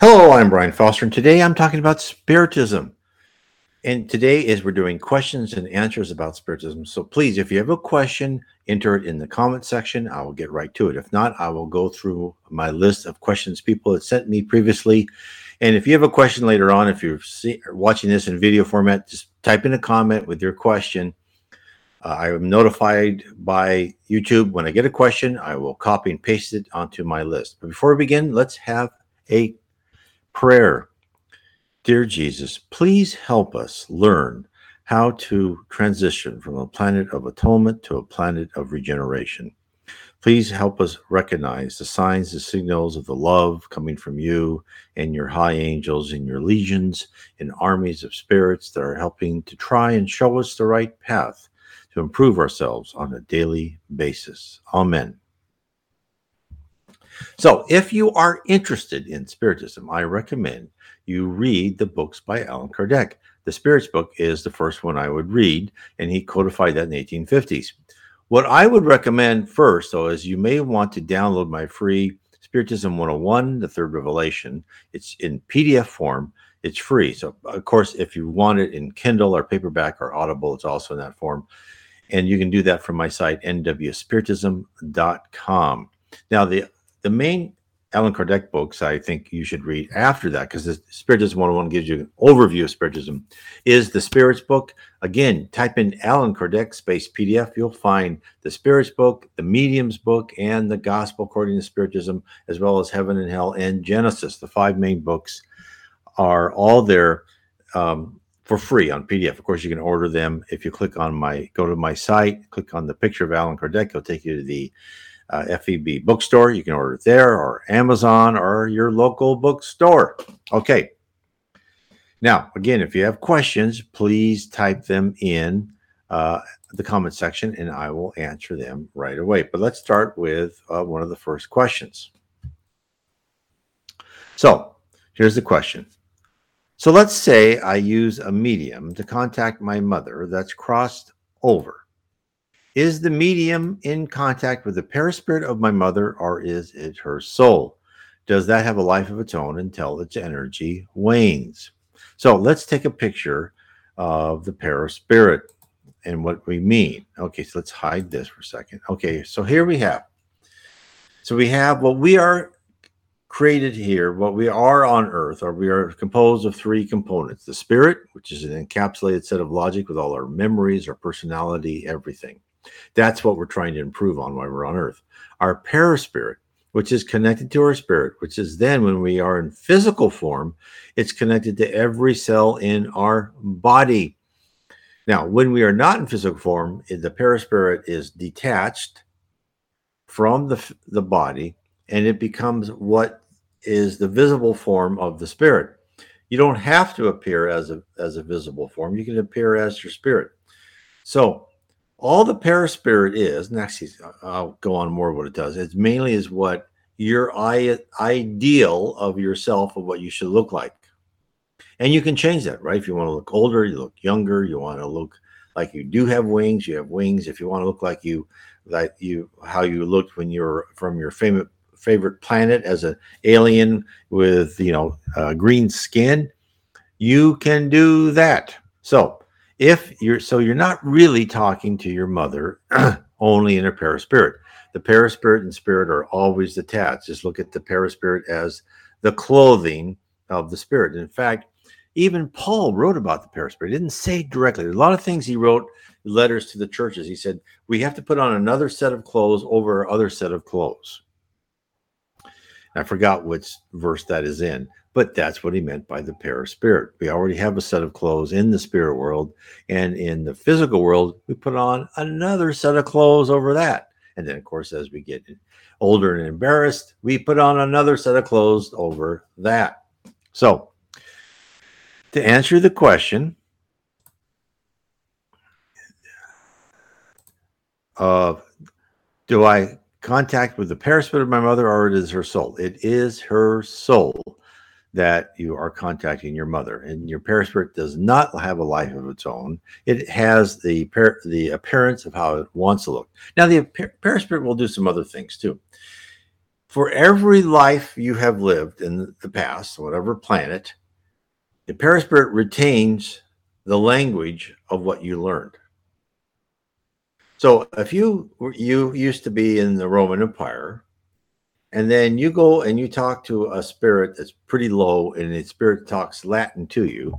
Hello, I'm Brian Foster, and today I'm talking about Spiritism. And today is we're doing questions and answers about Spiritism. So please, if you have a question, enter it in the comment section. I will get right to it. If not, I will go through my list of questions people had sent me previously. And if you have a question later on, if you're see, watching this in video format, just type in a comment with your question. Uh, I am notified by YouTube when I get a question. I will copy and paste it onto my list. But before we begin, let's have a Prayer Dear Jesus, please help us learn how to transition from a planet of atonement to a planet of regeneration. Please help us recognize the signs and signals of the love coming from you and your high angels and your legions and armies of spirits that are helping to try and show us the right path to improve ourselves on a daily basis. Amen. So, if you are interested in Spiritism, I recommend you read the books by Allan Kardec. The Spirits book is the first one I would read, and he codified that in the 1850s. What I would recommend first, though, is you may want to download my free Spiritism 101, the third revelation. It's in PDF form, it's free. So, of course, if you want it in Kindle or paperback or Audible, it's also in that form. And you can do that from my site, nwspiritism.com. Now, the the main Allan Kardec books I think you should read after that because the Spiritism 101 gives you an overview of Spiritism is the Spirits book. Again, type in Allan Kardec space PDF. You'll find the Spirits book, the Mediums book, and the Gospel according to Spiritism, as well as Heaven and Hell and Genesis. The five main books are all there um, for free on PDF. Of course, you can order them if you click on my go to my site, click on the picture of Allan Kardec. It'll take you to the uh, FEB bookstore. You can order it there or Amazon or your local bookstore. Okay. Now, again, if you have questions, please type them in uh, the comment section and I will answer them right away. But let's start with uh, one of the first questions. So here's the question. So let's say I use a medium to contact my mother that's crossed over. Is the medium in contact with the perispirit of my mother, or is it her soul? Does that have a life of its own until its energy wanes? So let's take a picture of the perispirit and what we mean. Okay, so let's hide this for a second. Okay, so here we have. So we have what we are created here, what we are on earth, or we are composed of three components the spirit, which is an encapsulated set of logic with all our memories, our personality, everything. That's what we're trying to improve on while we're on earth. Our perispirit, which is connected to our spirit, which is then when we are in physical form, it's connected to every cell in our body. Now, when we are not in physical form, the perispirit is detached from the, the body and it becomes what is the visible form of the spirit. You don't have to appear as a as a visible form. You can appear as your spirit. So all the perispirit is, next I'll go on more of what it does. it's mainly is what your ideal of yourself of what you should look like. And you can change that, right? If you want to look older, you look younger, you want to look like you do have wings, you have wings. If you want to look like you like you how you looked when you were from your favorite favorite planet as an alien with you know uh, green skin, you can do that. So if you're so you're not really talking to your mother only in a perispirit. The perispirit and spirit are always attached. Just look at the perispirit as the clothing of the spirit. In fact even paul wrote about the perispirit. He didn't say directly. A lot of things he wrote letters to the churches. He said we have to put on another set of clothes over our other set of clothes. I forgot which verse that is in but that's what he meant by the pair of spirit. We already have a set of clothes in the spirit world, and in the physical world, we put on another set of clothes over that. And then, of course, as we get older and embarrassed, we put on another set of clothes over that. So, to answer the question of do I contact with the perispirit of my mother or it is her soul? It is her soul that you are contacting your mother. And your perispirit does not have a life of its own. It has the per- the appearance of how it wants to look. Now, the per- perispirit will do some other things too. For every life you have lived in the past, whatever planet, the perispirit retains the language of what you learned. So if you you used to be in the Roman Empire, and then you go and you talk to a spirit that's pretty low, and the spirit talks Latin to you,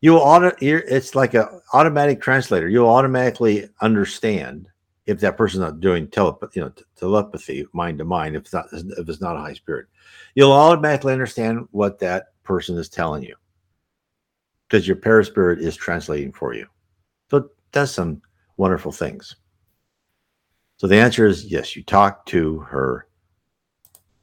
you auto it's like a automatic translator. You'll automatically understand if that person's not doing telepathy, you know, telepathy, mind to mind. If it's not if it's not a high spirit, you'll automatically understand what that person is telling you because your perispirit is translating for you. So it does some wonderful things. So the answer is yes. You talk to her,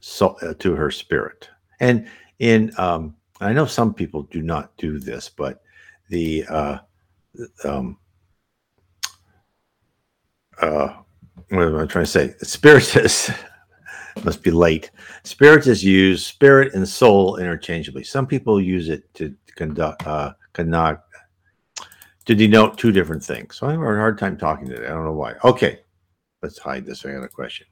so uh, to her spirit, and in um, I know some people do not do this, but the uh, um, uh, what am I trying to say? Spiritus must be late. Spiritists use spirit and soul interchangeably. Some people use it to conduct, uh, conduct to denote two different things. So I have a hard time talking today. I don't know why. Okay, let's hide this. I got a question.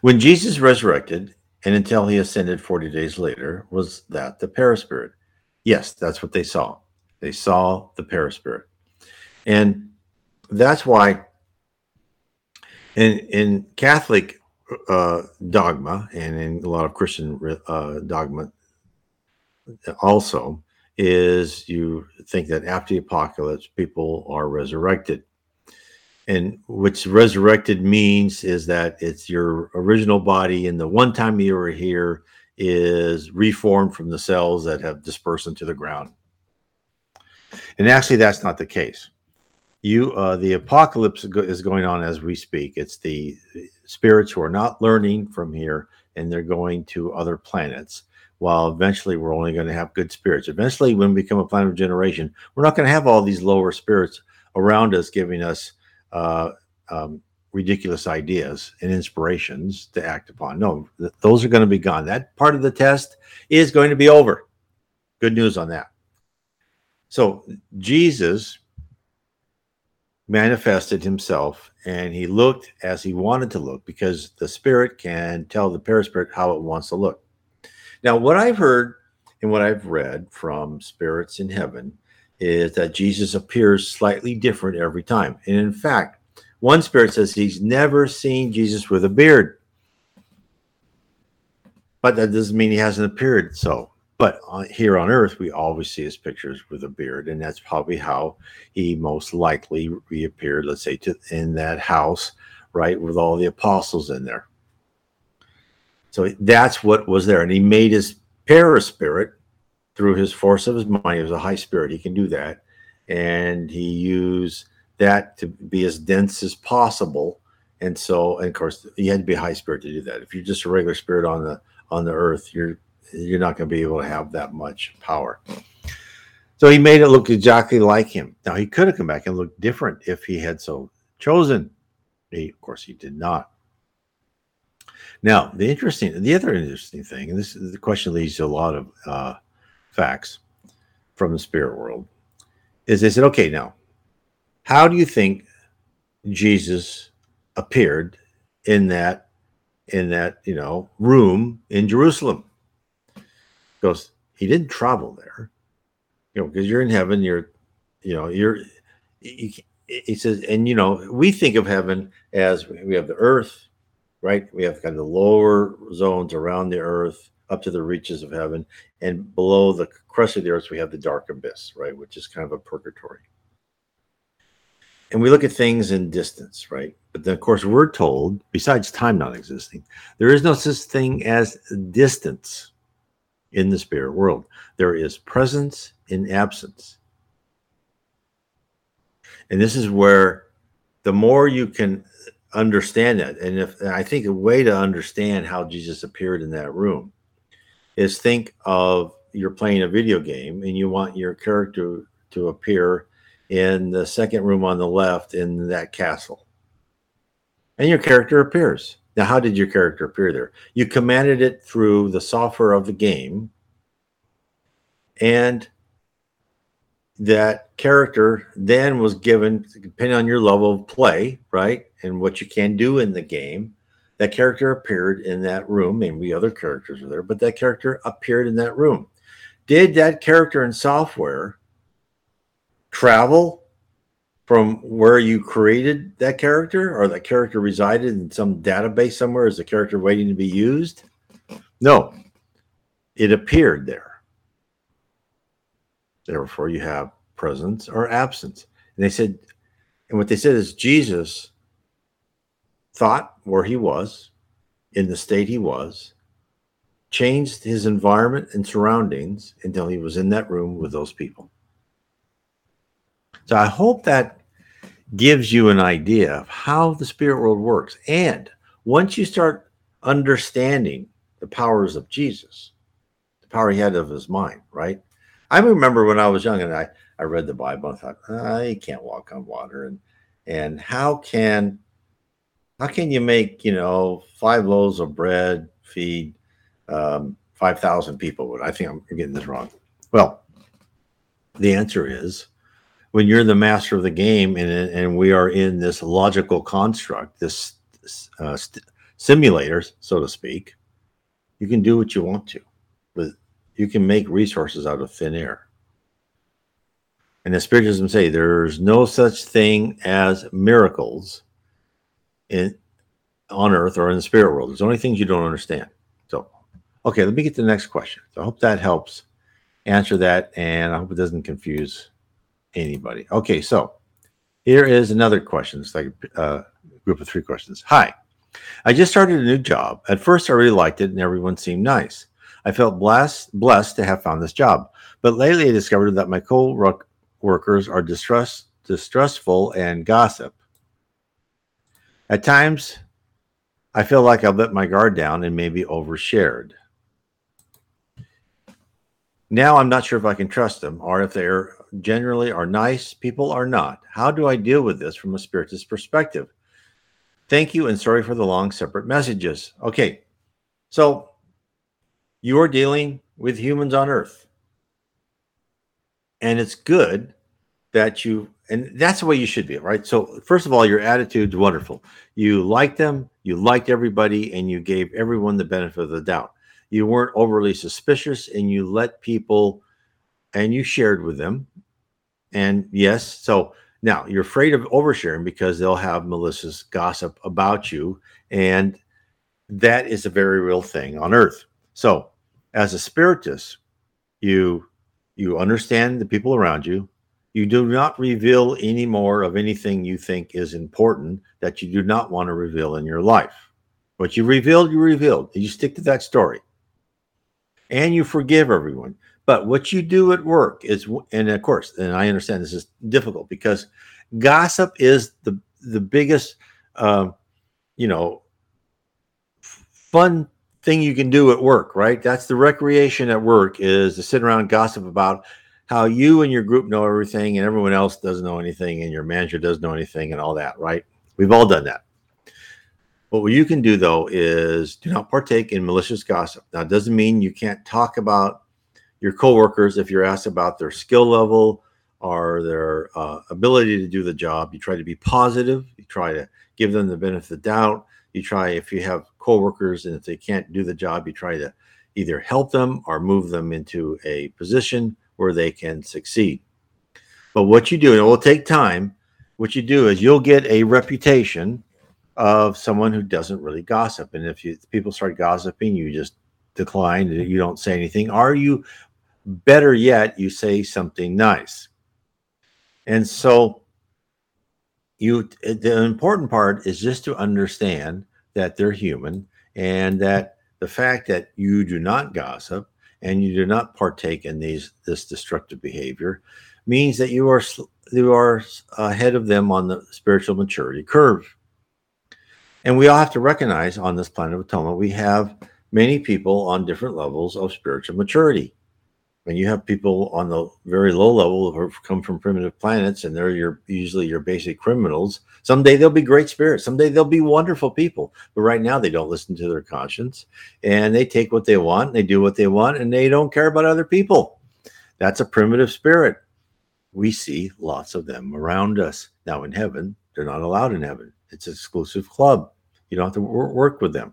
When Jesus resurrected and until he ascended 40 days later, was that the perispirit? Yes, that's what they saw. They saw the perispirit. And that's why in, in Catholic uh, dogma and in a lot of Christian uh, dogma also is you think that after the apocalypse, people are resurrected. And what's resurrected means is that it's your original body, and the one time you were here is reformed from the cells that have dispersed into the ground. And actually, that's not the case. You uh, the apocalypse is going on as we speak. It's the spirits who are not learning from here and they're going to other planets while eventually we're only going to have good spirits. Eventually when we become a planet of generation we're not going to have all these lower spirits around us giving us uh, um, ridiculous ideas and inspirations to act upon. No th- those are going to be gone. That part of the test is going to be over. Good news on that. So jesus manifested himself and he looked as he wanted to look because the spirit can tell the perispirit how it wants to look. Now, what I've heard and what I've read from spirits in heaven is that Jesus appears slightly different every time. And in fact, one spirit says he's never seen Jesus with a beard. But that doesn't mean he hasn't appeared so. But here on Earth, we always see his pictures with a beard, and that's probably how he most likely reappeared. Let's say to, in that house, right, with all the apostles in there. So that's what was there, and he made his perispirit through his force of his mind. He was a high spirit; he can do that, and he used that to be as dense as possible. And so, and of course, you had to be a high spirit to do that. If you're just a regular spirit on the on the earth, you're you're not going to be able to have that much power. So he made it look exactly like him. Now he could have come back and looked different if he had so chosen. He, of course, he did not. Now the interesting, the other interesting thing, and this the question leads to a lot of uh, facts from the spirit world, is they said, okay, now, how do you think Jesus appeared in that in that you know room in Jerusalem? goes, he didn't travel there, you know, because you're in heaven. You're, you know, you're. He, he says, and you know, we think of heaven as we have the earth, right? We have kind of the lower zones around the earth up to the reaches of heaven, and below the crust of the earth, we have the dark abyss, right, which is kind of a purgatory. And we look at things in distance, right? But then, of course, we're told, besides time not existing, there is no such thing as distance in the spirit world. There is presence in absence. And this is where the more you can understand that, and if and I think a way to understand how Jesus appeared in that room is think of you're playing a video game and you want your character to appear in the second room on the left in that castle. And your character appears. Now, how did your character appear there? You commanded it through the software of the game, and that character then was given, depending on your level of play, right, and what you can do in the game, that character appeared in that room. Maybe other characters were there, but that character appeared in that room. Did that character in software travel from where you created that character or that character resided in some database somewhere as a character waiting to be used? No, it appeared there. Therefore, you have presence or absence. And they said, and what they said is Jesus thought where he was, in the state he was, changed his environment and surroundings until he was in that room with those people. So I hope that gives you an idea of how the spirit world works. And once you start understanding the powers of Jesus, the power he had of his mind, right? I remember when I was young and I, I read the Bible and thought, ah, I can't walk on water. And and how can how can you make, you know, five loaves of bread feed um, 5,000 people? I think I'm getting this wrong. Well, the answer is when you're the master of the game and, and we are in this logical construct, this uh, st- simulators, so to speak, you can do what you want to. But you can make resources out of thin air. And the Spiritism say there's no such thing as miracles in on earth or in the spirit world. There's only things you don't understand. So, okay, let me get to the next question. So I hope that helps answer that, and I hope it doesn't confuse anybody. Okay, so here is another question. It's like a uh, group of three questions. Hi, I just started a new job. At first, I really liked it, and everyone seemed nice. I felt blessed blessed to have found this job, but lately I discovered that my co-workers are distrust, distrustful and gossip. At times, I feel like I've let my guard down and maybe overshared. Now I'm not sure if I can trust them or if they're generally are nice people or not. How do I deal with this from a spiritist perspective? Thank you and sorry for the long separate messages. Okay. So you are dealing with humans on earth. And it's good that you and that's the way you should be, right? So first of all, your attitude's wonderful. You liked them, you liked everybody, and you gave everyone the benefit of the doubt. You weren't overly suspicious, and you let people and you shared with them. And yes, so now you're afraid of oversharing because they'll have malicious gossip about you, and that is a very real thing on earth. So as a spiritist, you you understand the people around you. You do not reveal any more of anything you think is important that you do not want to reveal in your life. What you revealed, you revealed. You stick to that story. And you forgive everyone. But what you do at work is, and of course, and I understand this is difficult because gossip is the the biggest, uh, you know, fun thing you can do at work, right? That's the recreation at work is to sit around gossip about how you and your group know everything and everyone else doesn't know anything and your manager doesn't know anything and all that, right? We've all done that. But what you can do though is do not partake in malicious gossip. Now, it doesn't mean you can't talk about your coworkers if you're asked about their skill level or their uh, ability to do the job. You try to be positive. You try to give them the benefit of the doubt. You try, if you have coworkers and if they can't do the job, you try to either help them or move them into a position where they can succeed. But what you do, it will take time, what you do is you'll get a reputation of someone who doesn't really gossip. And if you, people start gossiping, you just decline, you don't say anything. Are you better yet, you say something nice. And so you the important part is just to understand that they're human and that the fact that you do not gossip and you do not partake in these this destructive behavior means that you are you are ahead of them on the spiritual maturity curve. And we all have to recognize on this planet of atonement we have many people on different levels of spiritual maturity when you have people on the very low level who come from primitive planets and they're your usually your basic criminals someday they'll be great spirits someday they'll be wonderful people but right now they don't listen to their conscience and they take what they want they do what they want and they don't care about other people that's a primitive spirit we see lots of them around us. Now, in heaven, they're not allowed in heaven. It's an exclusive club. You don't have to work with them.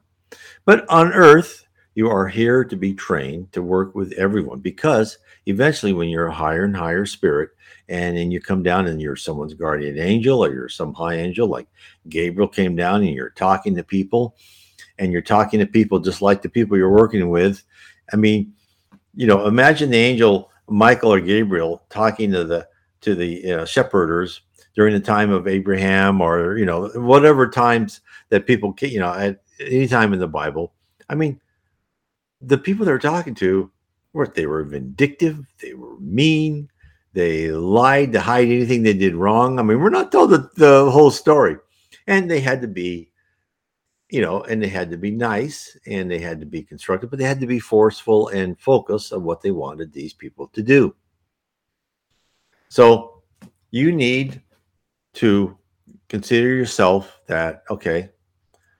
But on earth, you are here to be trained to work with everyone because eventually, when you're a higher and higher spirit, and then you come down and you're someone's guardian angel or you're some high angel, like Gabriel came down and you're talking to people, and you're talking to people just like the people you're working with. I mean, you know, imagine the angel Michael or Gabriel talking to the to the know, shepherders during the time of Abraham or you know whatever times that people can, you know at any time in the Bible. I mean, the people they're talking to were they were vindictive, they were mean, they lied to hide anything they did wrong. I mean, we're not told the, the whole story, and they had to be you know, and they had to be nice and they had to be constructive, but they had to be forceful and focus on what they wanted these people to do. So you need to consider yourself that, okay,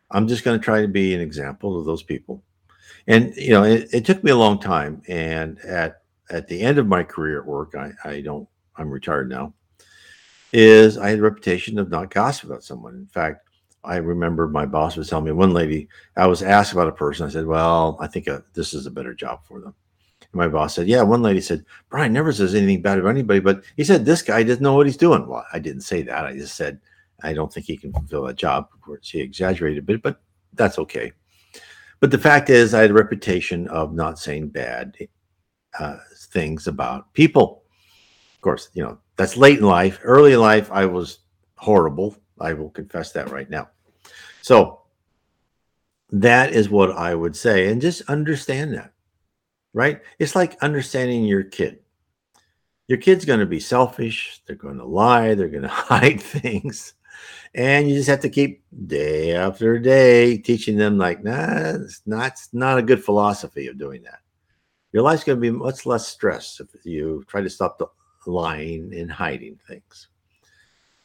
I'm just going to try to be an example of those people. And, you know, it, it, took me a long time. And at, at the end of my career at work, I, I don't, I'm retired now, is I had a reputation of not gossip about someone. In fact, I remember my boss was telling me one lady, I was asked about a person. I said, Well, I think uh, this is a better job for them. And my boss said, Yeah, one lady said, Brian never says anything bad about anybody, but he said, This guy doesn't know what he's doing. Well, I didn't say that. I just said, I don't think he can fulfill that job. Of course, she exaggerated a bit, but that's okay. But the fact is, I had a reputation of not saying bad uh, things about people. Of course, you know, that's late in life. Early in life, I was horrible I will confess that right now. So that is what I would say. And just understand that, right? It's like understanding your kid. Your kid's going to be selfish. They're going to lie. They're going to hide things. And you just have to keep day after day teaching them, like, nah, it's not, it's not a good philosophy of doing that. Your life's going to be much less stress if you try to stop the lying and hiding things.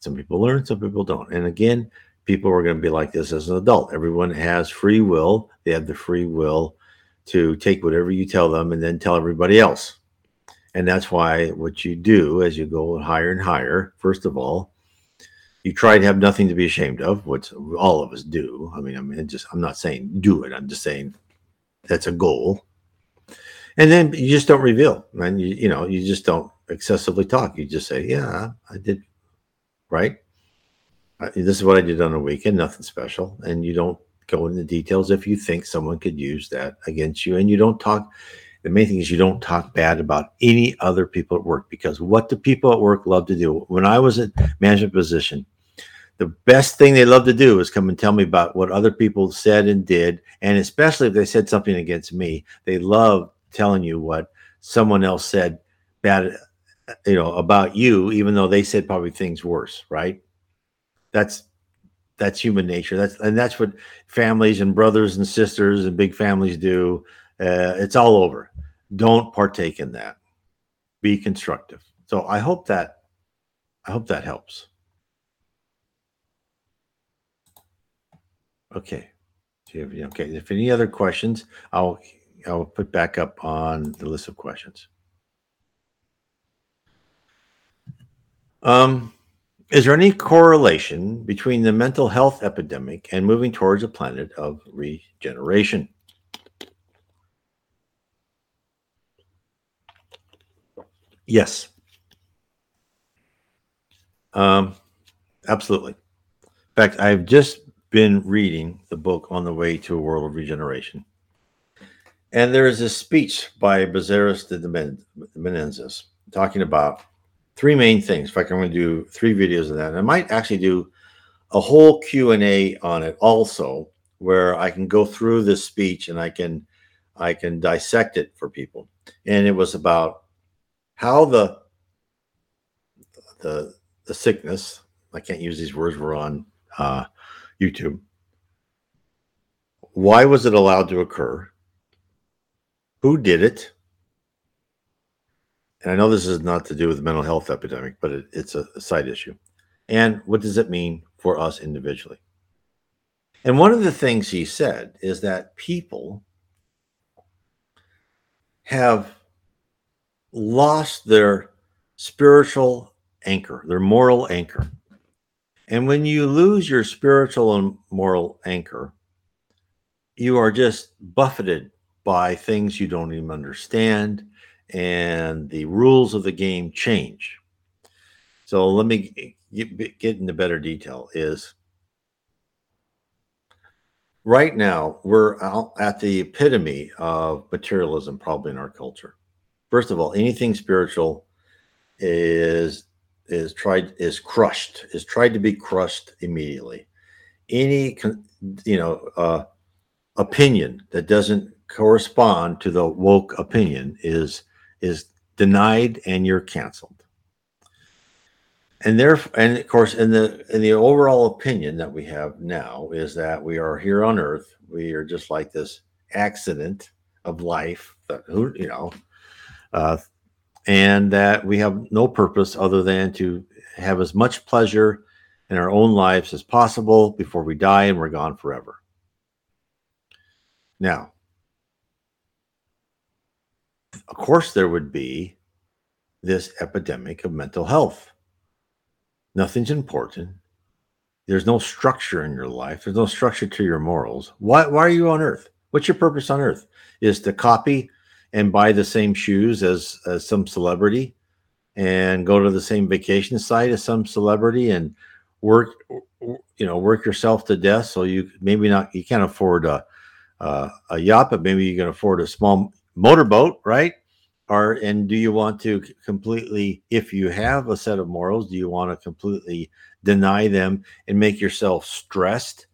Some people learn, some people don't. And again, people are going to be like this as an adult. Everyone has free will. They have the free will to take whatever you tell them and then tell everybody else. And that's why what you do as you go higher and higher, first of all, you try to have nothing to be ashamed of, which all of us do. I mean, I mean, just I'm not saying do it. I'm just saying that's a goal. And then you just don't reveal, and you you know you just don't excessively talk. You just say, "Yeah, I did right? This is what I did on a weekend, nothing special. And you don't go into details if you think someone could use that against you. And you don't talk, the main thing is you don't talk bad about any other people at work because what do people at work love to do? When I was in management position, the best thing they love to do is come and tell me about what other people said and did. And especially if they said something against me, they love telling you what someone else said bad you know about you even though they said probably things worse right? That's that's human nature. That's and that's what families and brothers and sisters and big families do. Uh, it's all over. Don't partake in that. Be constructive. So i hope that i hope that helps okay okay if any other questions i'll i'll put back up on the list of questions Um, is there any correlation between the mental health epidemic and moving towards a planet of regeneration? Yes. Um, absolutely. In fact, I've just been reading the book On the Way to a World of Regeneration. And there is a speech by Bezerra de Menezes talking about three main things. In fact, I'm going to do three videos of that. And I might actually do a whole Q&A on it also where I can go through this speech and I can I can dissect it for people. And it was about how the the the sickness, I can't use these words, we're on uh, YouTube. Why was it allowed to occur? Who did it? and I know this is not to do with the mental health epidemic, but it, it's a, a side issue. And what does it mean for us individually? And one of the things he said is that people have lost their spiritual anchor, their moral anchor. And when you lose your spiritual and moral anchor, you are just buffeted by things you don't even understand, and the rules of the game change. So let me get, get into better detail. Is right now we're at the epitome of materialism, probably in our culture. First of all, anything spiritual is is tried is crushed is tried to be crushed immediately. Any you know uh, opinion that doesn't correspond to the woke opinion is is denied and you're canceled. And there and of course in the in the overall opinion that we have now is that we are here on earth. We are just like this accident of life that who you know uh, and that we have no purpose other than to have as much pleasure in our own lives as possible before we die and we're gone forever. Now, of course, there would be this epidemic of mental health. Nothing's important. There's no structure in your life. There's no structure to your morals. Why, why are you on earth? What's your purpose on earth? Is to copy and buy the same shoes as, as some celebrity and go to the same vacation site as some celebrity and work you know work yourself to death. So you maybe not you can't afford a a yacht but maybe you can afford a small motorboat right? Or and do you want to completely if you have a set of morals do you want to completely deny them and make yourself stressed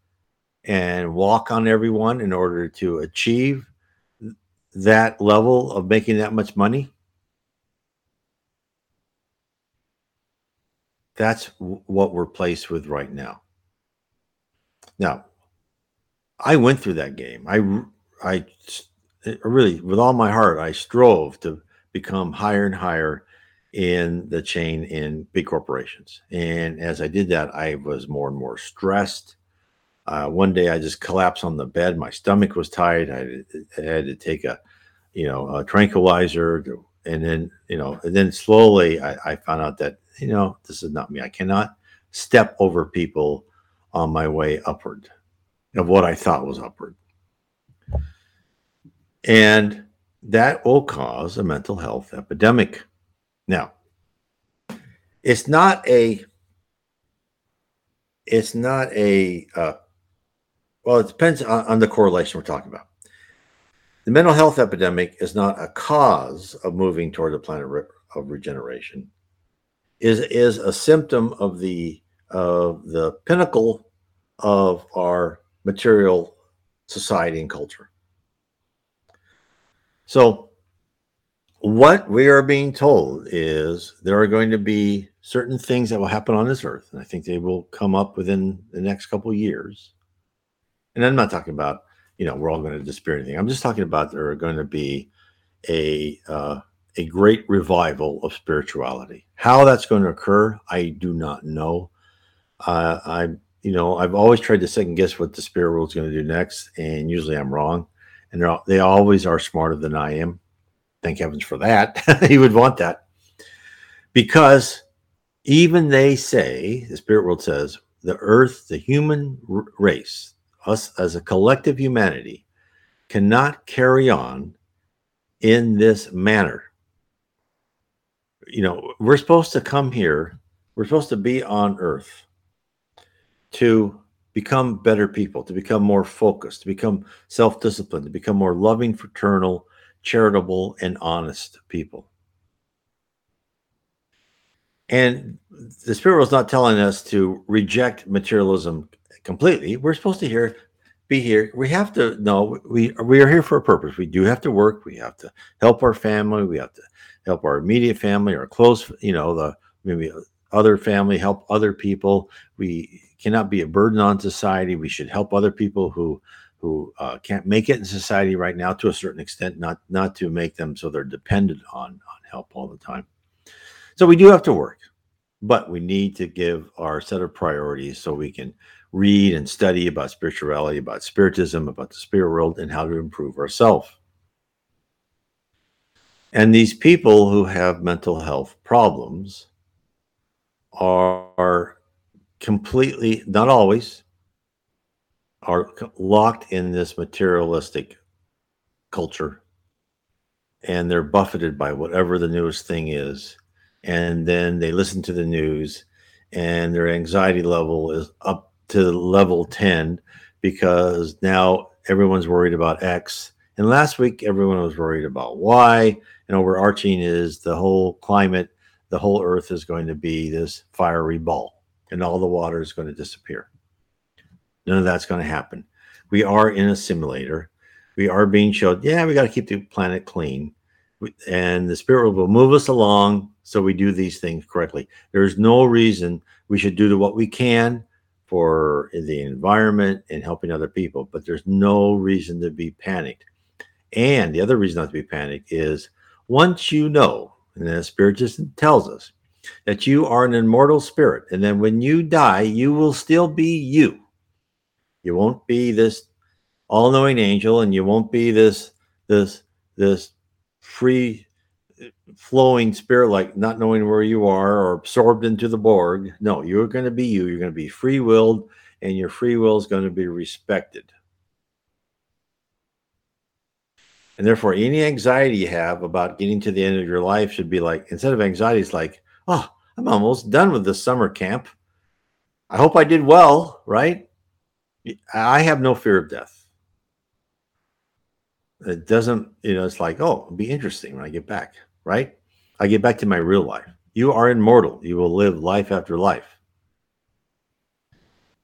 and walk on everyone in order to achieve that level of making that much money, that's what we're placed with right now. Now, I went through that game. I, I really, with all my heart, I strove to become higher and higher in the chain in big corporations. And as I did that, I was more and more stressed. Uh, one day I just collapsed on the bed. My stomach was tight. I, I had to take a, you know, a tranquilizer. To, and then, you know, and then slowly I, I found out that, you know, this is not me. I cannot step over people on my way upward of what I thought was upward. And that will cause a mental health epidemic. Now, it's not a it's not a uh, well, it depends on, on the correlation we're talking about. The mental health epidemic is not a cause of moving toward a planet re- of regeneration. Is is a symptom of the of the pinnacle of our material society and culture. So, what we are being told is there are going to be certain things that will happen on this earth, and I think they will come up within the next couple of years and I'm not talking about you know we're all going to disappear anything. I'm just talking about there are going to be a uh, a great revival of spirituality. How that's going to occur, I do not know. Uh, I you know I've always tried to second guess what the spirit world is going to do next, and usually I'm wrong. And all, they always are smarter than I am. Thank heavens for that. he would want that because even they say the spirit world says the earth, the human race, us as a collective humanity cannot carry on in this manner. You know, we're supposed to come here, we're supposed to be on earth to become better people, to become more focused, to become self disciplined, to become more loving, fraternal, charitable, and honest people. And the Spirit was not telling us to reject materialism completely. We're supposed to hear, be here. We have to know we we are here for a purpose. We do have to work. We have to help our family. We have to help our immediate family, our close, you know, the maybe other family, help other people. We cannot be a burden on society. We should help other people who who uh, can't make it in society right now to a certain extent, not not to make them so they're dependent on on help all the time. So we do have to work, but we need to give our set of priorities so we can read and study about spirituality, about spiritism, about the spirit world, and how to improve ourselves. And these people who have mental health problems are completely, not always, are locked in this materialistic culture and they're buffeted by whatever the newest thing is. And then they listen to the news and their anxiety level is up to level 10 because now everyone's worried about X. And last week, everyone was worried about Y. And overarching is the whole climate, the whole earth is going to be this fiery ball and all the water is going to disappear. None of that's going to happen. We are in a simulator. We are being showed, yeah, we got to keep the planet clean. And the spirit will move us along so we do these things correctly. There's no reason we should do what we can for the environment and helping other people, but there's no reason to be panicked. And the other reason not to be panicked is once you know, and the spirit just tells us that you are an immortal spirit, and then when you die, you will still be you. You won't be this all-knowing angel, and you won't be this this this free flowing spirit like not knowing where you are or absorbed into the borg. No you're going to be you. You're going to be free willed and your free will is going to be respected. And therefore any anxiety you have about getting to the end of your life should be like instead of anxiety it's like oh i'm almost done with this summer camp. I hope i did well right? I have no fear of death it doesn't you know it's like oh it'll be interesting when i get back right? I get back to my real life. You are immortal. You will live life after life.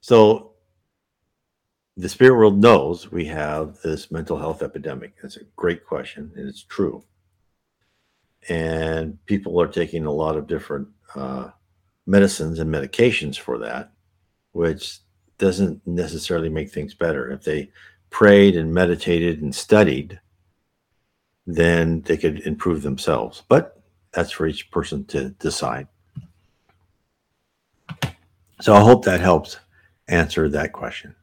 So the spirit world knows we have this mental health epidemic. That's a great question, and it's true. And people are taking a lot of different uh, medicines and medications for that, which doesn't necessarily make things better. If they prayed and meditated and studied, then they could improve themselves. But that's for each person to decide. So I hope that helps answer that question.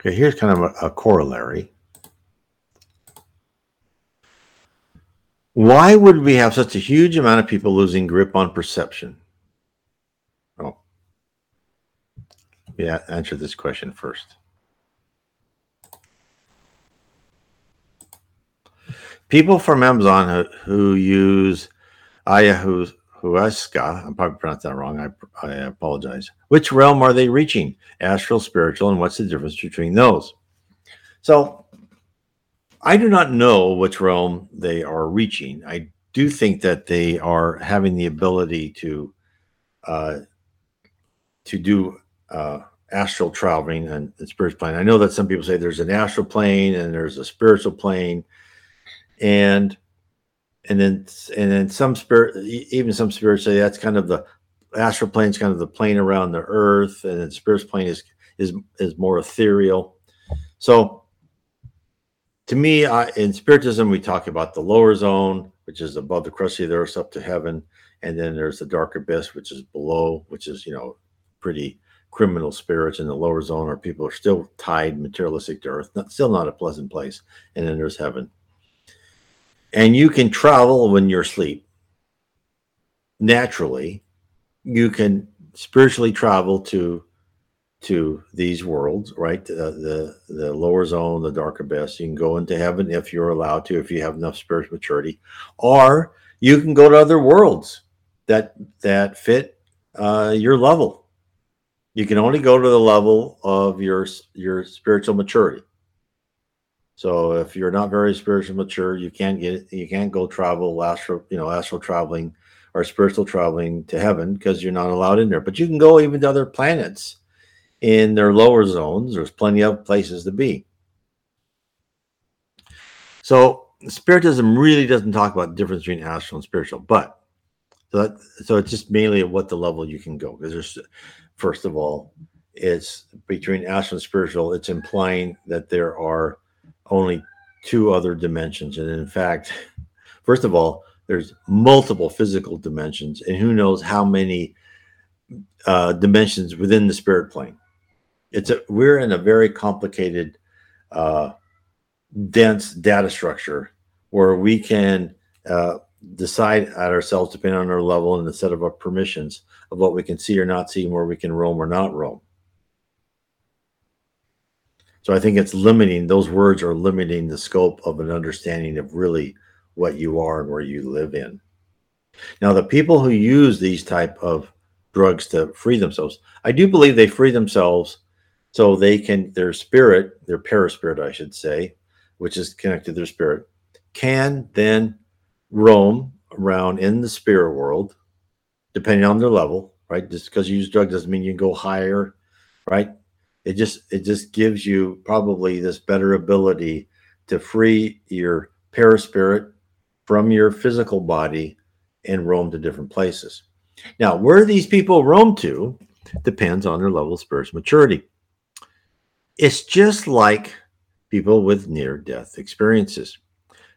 Okay, here's kind of a, a corollary. Why would we have such a huge amount of people losing grip on perception? Oh, yeah, answer this question first. people from Amazon who, who use ayahuasca, I'm probably pronouncing that wrong. I, I apologize. Which realm are they reaching? Astral, spiritual, and what's the difference between those? So I do not know which realm they are reaching. I do think that they are having the ability to uh, to do uh, astral traveling and, and spiritual plane. I know that some people say there's an astral plane and there's a spiritual plane. And and then and then some spirit even some spirits say that's kind of the astral plane is kind of the plane around the earth and the spirit plane is is is more ethereal. So to me I, in spiritism we talk about the lower zone which is above the crust of the earth up to heaven. And then there's the dark abyss which is below which is you know pretty criminal spirits in the lower zone or people are still tied materialistic to earth not, still not a pleasant place and then there's heaven. And you can travel when you're asleep. Naturally you can spiritually travel to to these worlds right? The, the the lower zone the dark abyss. You can go into heaven if you're allowed to if you have enough spiritual maturity. Or you can go to other worlds that that fit uh, your level you can only go to the level of your your spiritual maturity so if you're not very spiritually mature, you can't get you can't go travel astral, you know, astral traveling or spiritual traveling to heaven because you're not allowed in there. But you can go even to other planets in their lower zones. There's plenty of places to be. So spiritism really doesn't talk about the difference between astral and spiritual, but so that, so it's just mainly at what the level you can go because there's first of all, it's between astral and spiritual. It's implying that there are only two other dimensions. And in fact, first of all, there's multiple physical dimensions, and who knows how many uh, dimensions within the spirit plane. It's a we're in a very complicated, uh, dense data structure where we can uh, decide at ourselves, depending on our level and the set of our permissions of what we can see or not see, and where we can roam or not roam. So I think it's limiting, those words are limiting the scope of an understanding of really what you are and where you live in. Now, the people who use these type of drugs to free themselves, I do believe they free themselves so they can, their spirit, their perispirit, I should say, which is connected to their spirit, can then roam around in the spirit world, depending on their level, right? Just because you use drug doesn't mean you can go higher, right? it just it just gives you probably this better ability to free your perispirit from your physical body and roam to different places. Now, where these people roam to depends on their level of spiritual maturity. It's just like people with near death experiences.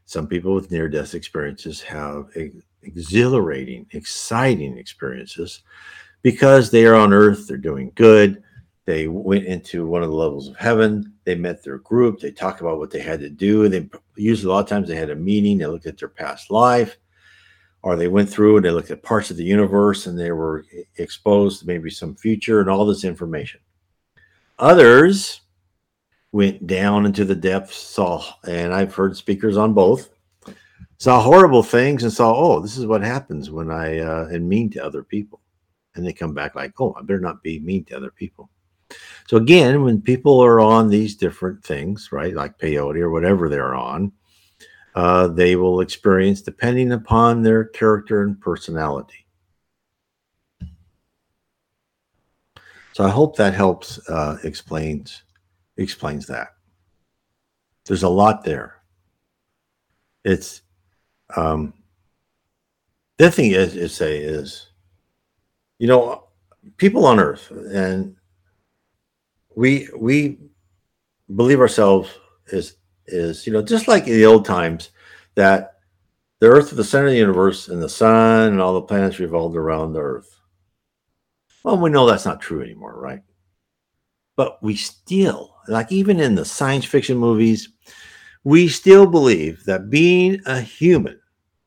Some people with near death experiences have exhilarating, exciting experiences because they are on earth, they're doing good, they went into one of the levels of heaven. They met their group. They talk about what they had to do. They usually a lot of times they had a meeting. They looked at their past life, or they went through and they looked at parts of the universe and they were exposed to maybe some future and all this information. Others went down into the depths, saw, and I've heard speakers on both, saw horrible things and saw, oh, this is what happens when I uh, am mean to other people. And they come back like, oh, I better not be mean to other people. So again, when people are on these different things, right, like peyote or whatever they're on, uh, they will experience depending upon their character and personality. So I hope that helps uh, explains explains that. There's a lot there. It's um, the thing is, is say is, you know, people on Earth, and we we believe ourselves is is you know just like in the old times that the earth is the center of the universe and the sun and all the planets revolved around the earth well we know that's not true anymore right but we still like even in the science fiction movies we still believe that being a human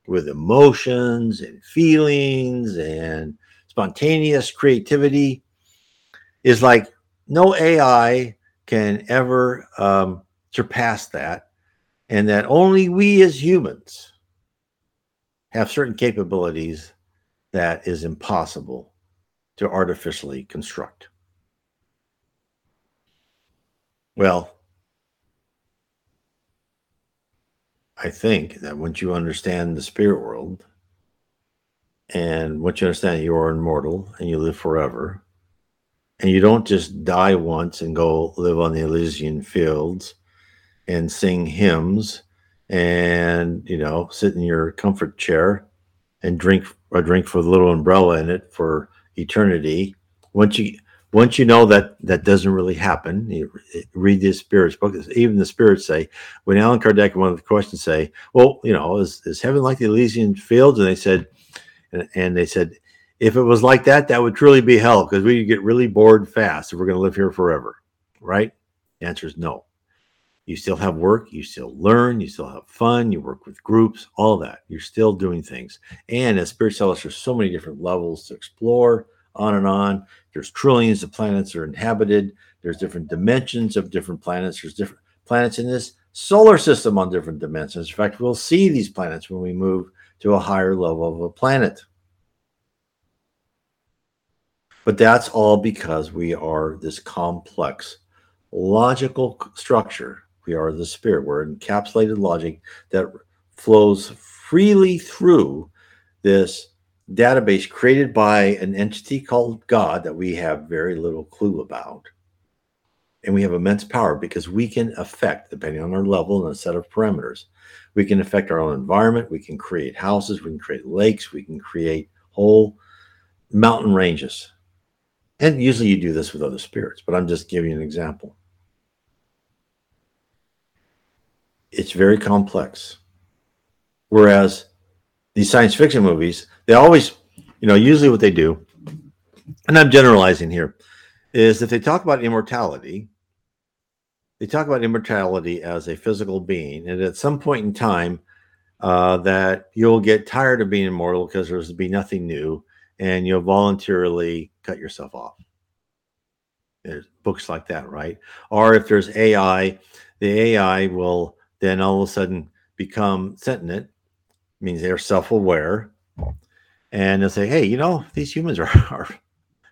with emotions and feelings and spontaneous creativity is like no AI can ever um, surpass that, and that only we as humans have certain capabilities that is impossible to artificially construct. Well, I think that once you understand the spirit world, and once you understand you are immortal and you live forever, and you don't just die once and go live on the Elysian fields and sing hymns and you know sit in your comfort chair and drink a drink with a little umbrella in it for eternity. Once you once you know that that doesn't really happen, you read the spirits book. Even the spirits say, when Allan Kardec, one of the questions say, "Well, you know, is, is heaven like the Elysian fields?" And they said, and, and they said, if it was like that, that would truly be hell because we get really bored fast if we're going to live here forever, right? The answer is no. You still have work, you still learn, you still have fun, you work with groups, all that. You're still doing things. And as spirit us, there's so many different levels to explore, on and on. There's trillions of planets that are inhabited. There's different dimensions of different planets. There's different planets in this solar system on different dimensions. In fact, we'll see these planets when we move to a higher level of a planet. But that's all because we are this complex logical structure. We are the spirit. We're encapsulated logic that flows freely through this database created by an entity called God that we have very little clue about. And we have immense power because we can affect, depending on our level and a set of parameters, we can affect our own environment. We can create houses. We can create lakes. We can create whole mountain ranges. And usually you do this with other spirits, but I'm just giving you an example. It's very complex. Whereas these science fiction movies, they always, you know, usually what they do, and I'm generalizing here, is if they talk about immortality, they talk about immortality as a physical being. And at some point in time, uh, that you'll get tired of being immortal because there's be nothing new, and you'll voluntarily cut yourself off. There's books like that, right? Or if there's AI, the AI will then all of a sudden become sentient, means they're self-aware, and they'll say, "Hey, you know, these humans are, are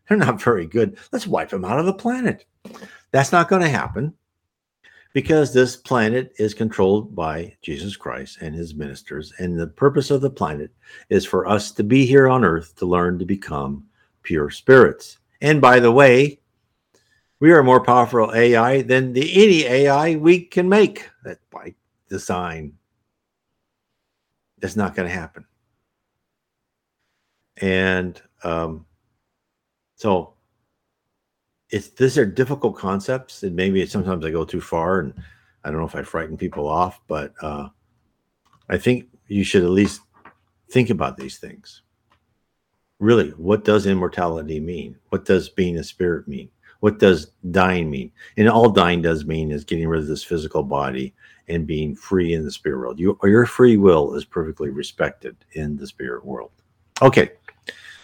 they're not very good. Let's wipe them out of the planet." That's not going to happen because this planet is controlled by Jesus Christ and his ministers. And the purpose of the planet is for us to be here on earth to learn to become pure spirits. And by the way, we are more powerful AI than the any AI we can make that by design. It's not going to happen. And um, so it's these are difficult concepts, and maybe sometimes I go too far, and I don't know if I frighten people off, but uh, I think you should at least think about these things. Really, what does immortality mean? What does being a spirit mean? What does dying mean? And all dying does mean is getting rid of this physical body and being free in the spirit world. You, your free will is perfectly respected in the spirit world. Okay,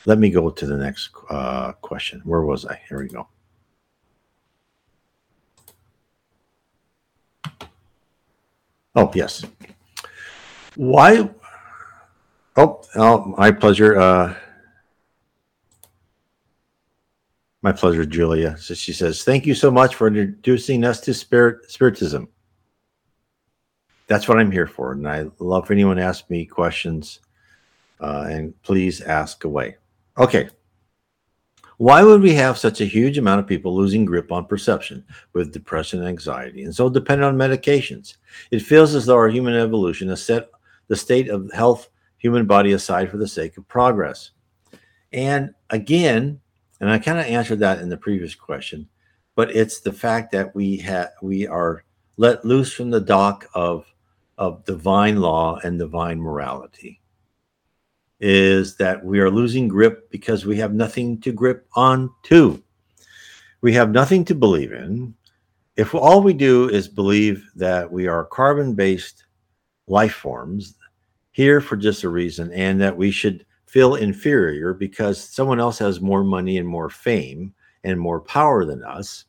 let me go to the next uh, question. Where was I? Here we go. Oh, yes. Why? Oh, oh my pleasure. Uh, my pleasure, Julia. So she says, "Thank you so much for introducing us to spirit spiritism. That's what I'm here for, and I love if anyone asks me questions. Uh, and please ask away. Okay, why would we have such a huge amount of people losing grip on perception with depression and anxiety and so dependent on medications? It feels as though our human evolution has set the state of health human body aside for the sake of progress. And again, and I kind of answered that in the previous question, but it's the fact that we have we are let loose from the dock of of divine law and divine morality is that we are losing grip because we have nothing to grip on to. We have nothing to believe in. If all we do is believe that we are carbon based life forms here for just a reason and that we should feel inferior because someone else has more money and more fame and more power than us,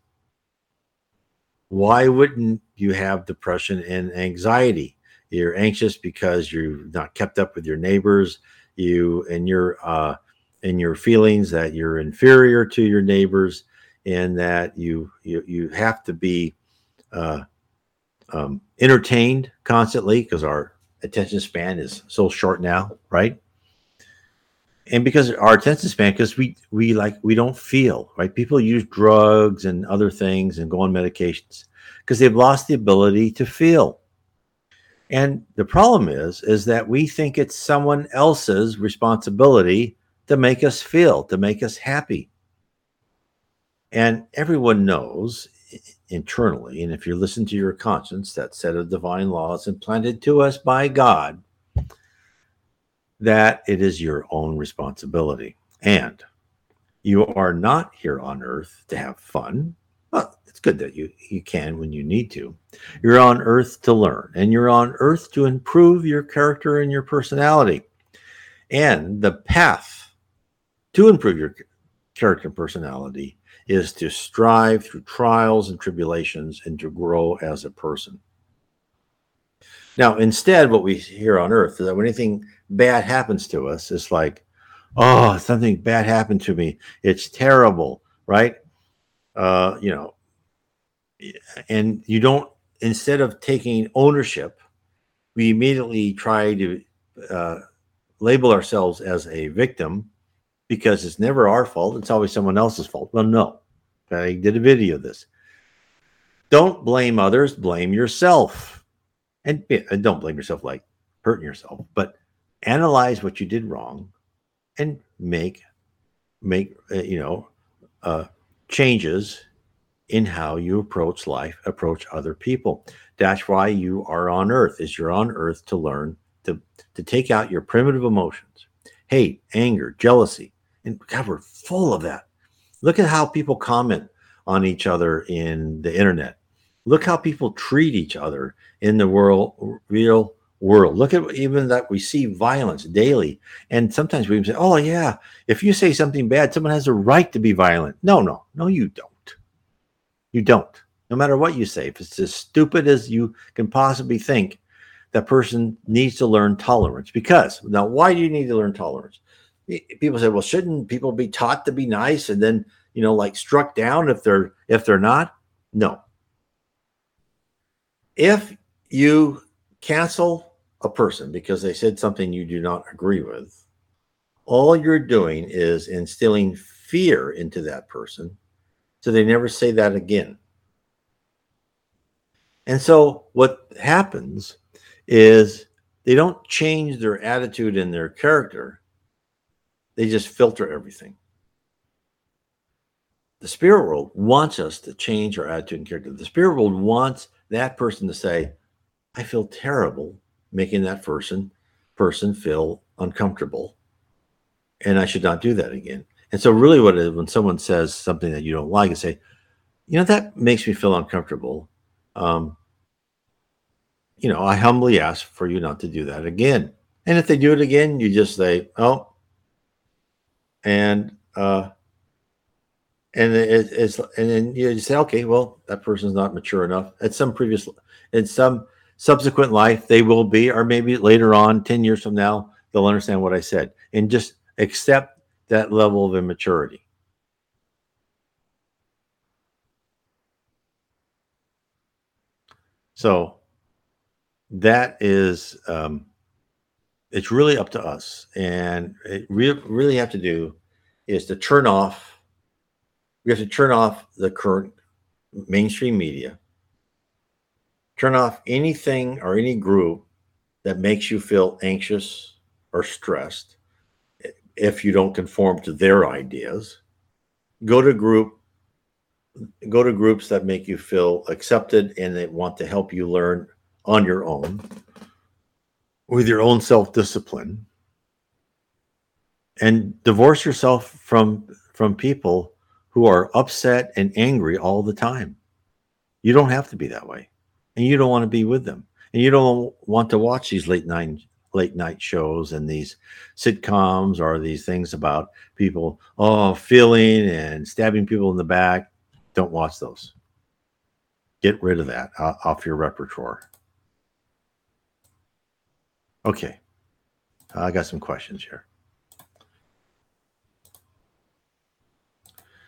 why wouldn't you have depression and anxiety? You're anxious because you're not kept up with your neighbors you and your uh, and your feelings that you're inferior to your neighbors and that you you, you have to be uh, um, entertained constantly because our attention span is so short now right and because our attention span because we we like we don't feel right people use drugs and other things and go on medications because they've lost the ability to feel and the problem is, is that we think it's someone else's responsibility to make us feel, to make us happy. And everyone knows internally, and if you listen to your conscience, that set of divine laws implanted to us by God, that it is your own responsibility. And you are not here on earth to have fun. Well, it's good that you you can when you need to. You're on earth to learn, and you're on earth to improve your character and your personality. And the path to improve your character and personality is to strive through trials and tribulations and to grow as a person. Now, instead, what we hear on earth is that when anything bad happens to us, it's like, oh, something bad happened to me. It's terrible, right? Uh, you know, and you don't instead of taking ownership we immediately try to uh, label ourselves as a victim because it's never our fault. It's always someone else's fault. Well no. I did a video of this. Don't blame others. Blame yourself and, and don't blame yourself like hurting yourself but analyze what you did wrong and make make uh, you know uh, changes in how you approach life, approach other people. That's why you are on earth, is you're on earth to learn to, to take out your primitive emotions, hate, anger, jealousy. And God, we're full of that. Look at how people comment on each other in the internet. Look how people treat each other in the world, real world. Look at even that we see violence daily. And sometimes we say, oh, yeah, if you say something bad, someone has a right to be violent. No, no, no, you don't. You don't. No matter what you say, if it's as stupid as you can possibly think, that person needs to learn tolerance. Because now, why do you need to learn tolerance? People say, well, shouldn't people be taught to be nice and then, you know, like struck down if they're if they're not? No. If you cancel a person because they said something you do not agree with, all you're doing is instilling fear into that person so they never say that again. And so what happens is they don't change their attitude and their character, they just filter everything. The spirit world wants us to change our attitude and character. The spirit world wants that person to say, I feel terrible making that person person feel uncomfortable. And I should not do that again. And so really what is when someone says something that you don't like and say, you know, that makes me feel uncomfortable. Um, you know, I humbly ask for you not to do that again. And if they do it again, you just say, oh, and uh and it, it's and then you say, okay, well, that person's not mature enough. At some previous in some subsequent life they will be or maybe later on 10 years from now they'll understand what i said. And just accept that level of immaturity. So that is um, it's really up to us. And it re- really have to do is to turn off we have to turn off the current mainstream media turn off anything or any group that makes you feel anxious or stressed if you don't conform to their ideas. Go to group go to groups that make you feel accepted and they want to help you learn on your own with your own self-discipline and divorce yourself from from people who are upset and angry all the time. You don't have to be that way. And you don't want to be with them. And you don't want to watch these late night late night shows and these sitcoms or these things about people oh feeling and stabbing people in the back. Don't watch those. Get rid of that uh, off your repertoire. Okay. I got some questions here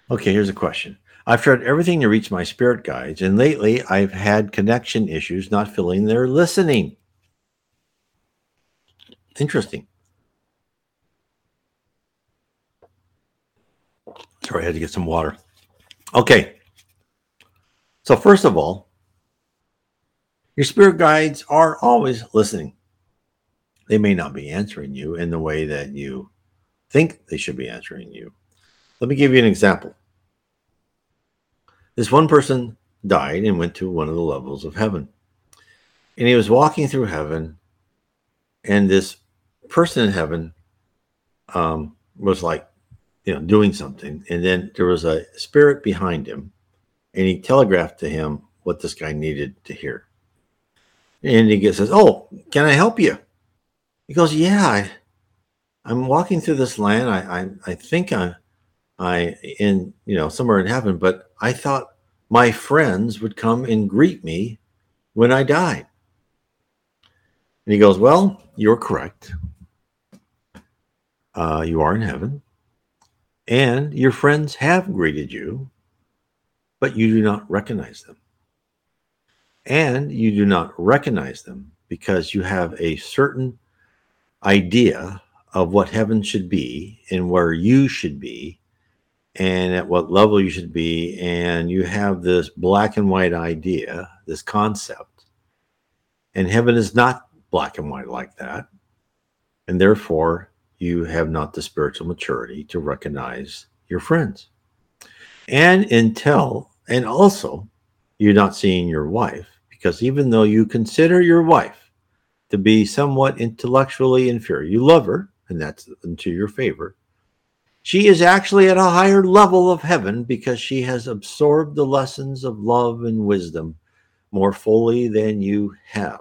okay here's a question I've tried everything to reach my spirit guides, and lately I've had connection issues not feeling they're listening. Interesting. Sorry, I had to get some water. Okay. So, first of all, your spirit guides are always listening. They may not be answering you in the way that you think they should be answering you. Let me give you an example. This one person died and went to one of the levels of heaven. And he was walking through heaven, and this person in heaven um, was like, you know, doing something. And then there was a spirit behind him, and he telegraphed to him what this guy needed to hear. And he gets, says, Oh, can I help you? He goes, Yeah, I, I'm walking through this land. I, I, I think I, I in you know somewhere in heaven, but I thought my friends would come and greet me when I died. And he goes, Well, you're correct. Uh, you are in heaven, and your friends have greeted you, but you do not recognize them. And you do not recognize them because you have a certain idea of what heaven should be and where you should be and at what level you should be. And you have this black and white idea, this concept. And heaven is not black and white like that. And therefore, you have not the spiritual maturity to recognize your friends. And until, and also, you're not seeing your wife, because even though you consider your wife to be somewhat intellectually inferior, you love her, and that's into your favor, she is actually at a higher level of heaven because she has absorbed the lessons of love and wisdom more fully than you have.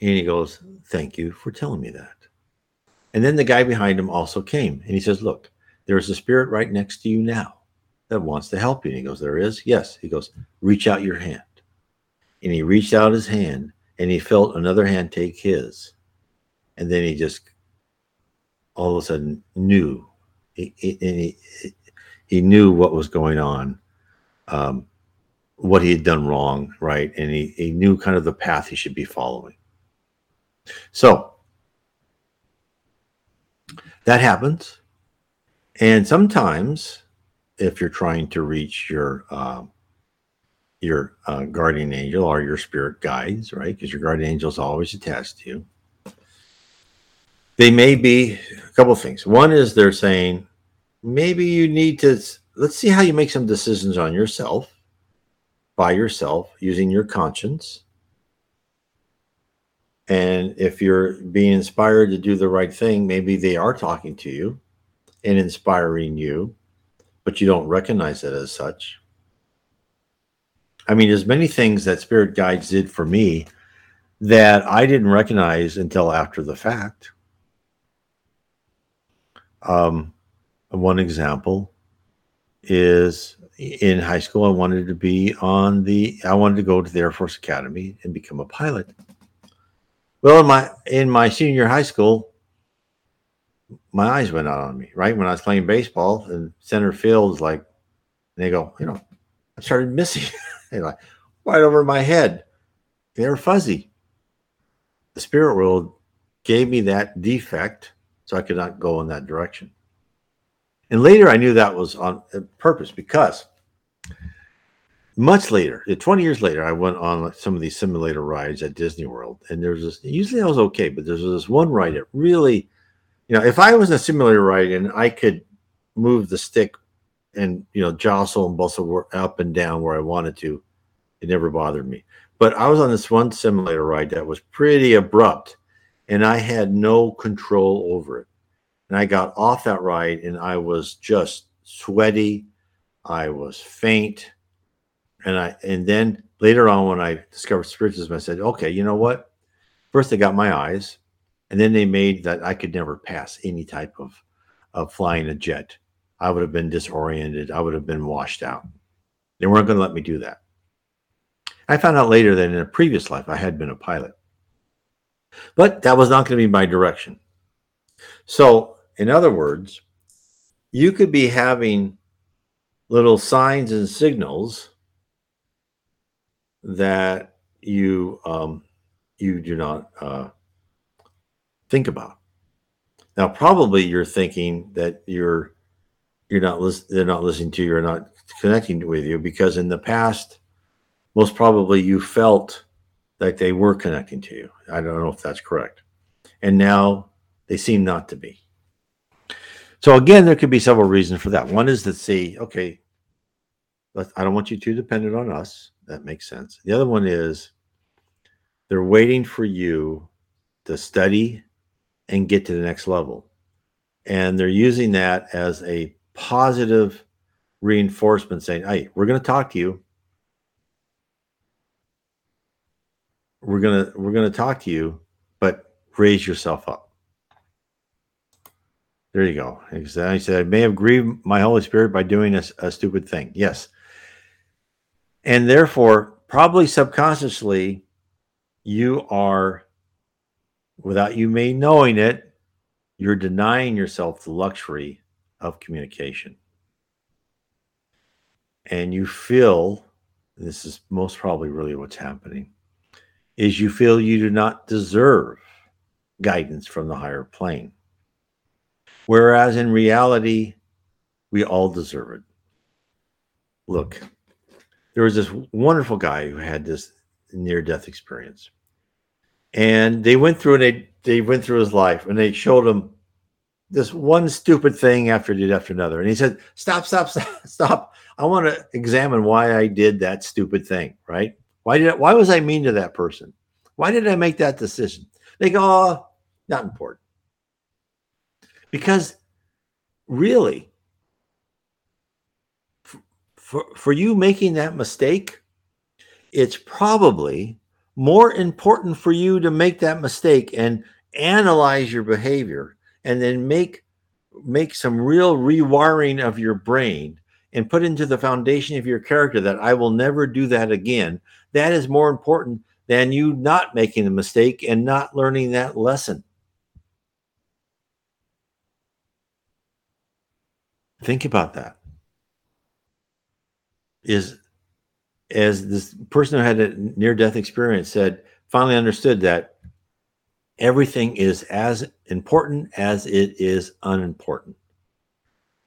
And he goes, Thank you for telling me that. And then the guy behind him also came and he says, Look, there's a spirit right next to you now that wants to help you. And he goes, There is? Yes. He goes, Reach out your hand. And he reached out his hand and he felt another hand take his. And then he just all of a sudden knew. He, he, he, knew what was going on, um, what he had done wrong, right? And he, he knew kind of the path he should be following. So that happens. And sometimes, if you're trying to reach your uh, your uh, guardian angel or your spirit guides, right? Because your guardian angel is always attached to you. They may be a couple of things. One is they're saying maybe you need to let's see how you make some decisions on yourself by yourself using your conscience. And if you're being inspired to do the right thing, maybe they are talking to you and inspiring you, but you don't recognize it as such. I mean, there's many things that spirit guides did for me that I didn't recognize until after the fact. Um, one example is in high school, I wanted to be on the, I wanted to go to the Air Force Academy and become a pilot. Well, in my in my senior high school, my eyes went out on me. Right when I was playing baseball, and center field is like, they go, you know, I started missing. they like right over my head. They were fuzzy. The spirit world gave me that defect, so I could not go in that direction. And later I knew that was on uh, purpose because much later, 20 years later, I went on some of these simulator rides at Disney World. And there's this, usually I was okay, but there's this one ride that really, you know, if I was in a simulator ride and I could move the stick and, you know, jostle and bustle up and down where I wanted to, it never bothered me. But I was on this one simulator ride that was pretty abrupt and I had no control over it and I got off that ride and I was just sweaty. I was faint. And I and then later on when I discovered spiritism, I said, okay, you know what? First they got my eyes, and then they made that I could never pass any type of of flying a jet. I would have been disoriented. I would have been washed out. They weren't going to let me do that. I found out later that in a previous life I had been a pilot. But that was not going to be my direction. So in other words, you could be having little signs and signals that you um, you do not uh, think about. Now, probably you're thinking that you're you're not they're not listening to you, or not connecting with you because in the past, most probably you felt that they were connecting to you. I don't know if that's correct, and now they seem not to be. So again, there could be several reasons for that. One is to see, okay, I don't want you too dependent on us. That makes sense. The other one is they're waiting for you to study and get to the next level. And they're using that as a positive reinforcement saying, hey, we're going to talk to you. We're going to we're to talk to you, but raise yourself up. There you go. He said, I may have grieved my Holy Spirit by doing a, a stupid thing. Yes. And therefore, probably subconsciously, you are, without you may knowing it, you're denying yourself the luxury of communication. And you feel, this is most probably really what's happening, is you feel you do not deserve guidance from the higher plane. Whereas in reality, we all deserve it. Look, there was this wonderful guy who had this near death experience. And they went through and they, they went through his life and they showed him this one stupid thing after did after another. And he said, Stop, stop, stop, stop. I want to examine why I did that stupid thing, right? Why did I, why was I mean to that person? Why did I make that decision? They go, oh, not important. Because really, for, for you making that mistake, it's probably more important for you to make that mistake and analyze your behavior and then make make some real rewiring of your brain and put into the foundation of your character that I will never do that again. That is more important than you not making the mistake and not learning that lesson. Think about that. Is as this person who had a near death experience said, finally understood that everything is as important as it is unimportant.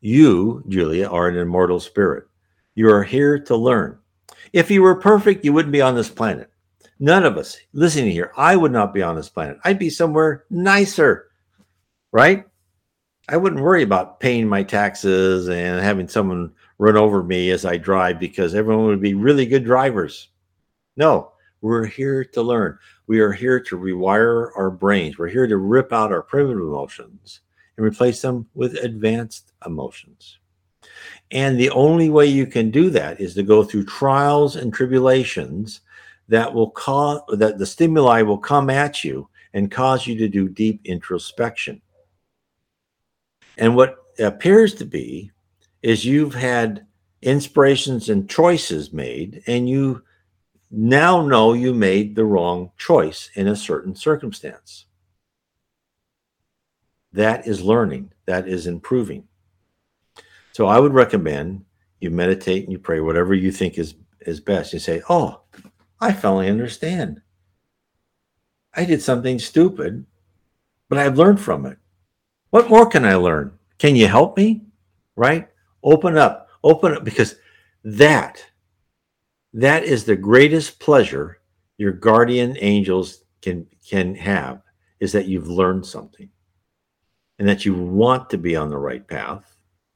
You, Julia, are an immortal spirit. You are here to learn. If you were perfect, you wouldn't be on this planet. None of us listening here, I would not be on this planet. I'd be somewhere nicer, right? I wouldn't worry about paying my taxes and having someone run over me as I drive because everyone would be really good drivers. No, we're here to learn. We are here to rewire our brains. We're here to rip out our primitive emotions and replace them with advanced emotions. And the only way you can do that is to go through trials and tribulations that will cause that the stimuli will come at you and cause you to do deep introspection. And what appears to be is you've had inspirations and choices made, and you now know you made the wrong choice in a certain circumstance. That is learning, that is improving. So I would recommend you meditate and you pray whatever you think is is best. You say, "Oh, I finally understand. I did something stupid, but I've learned from it. What more can I learn? Can you help me?" Right? Open up. Open up because that that is the greatest pleasure your guardian angels can can have is that you've learned something and that you want to be on the right path.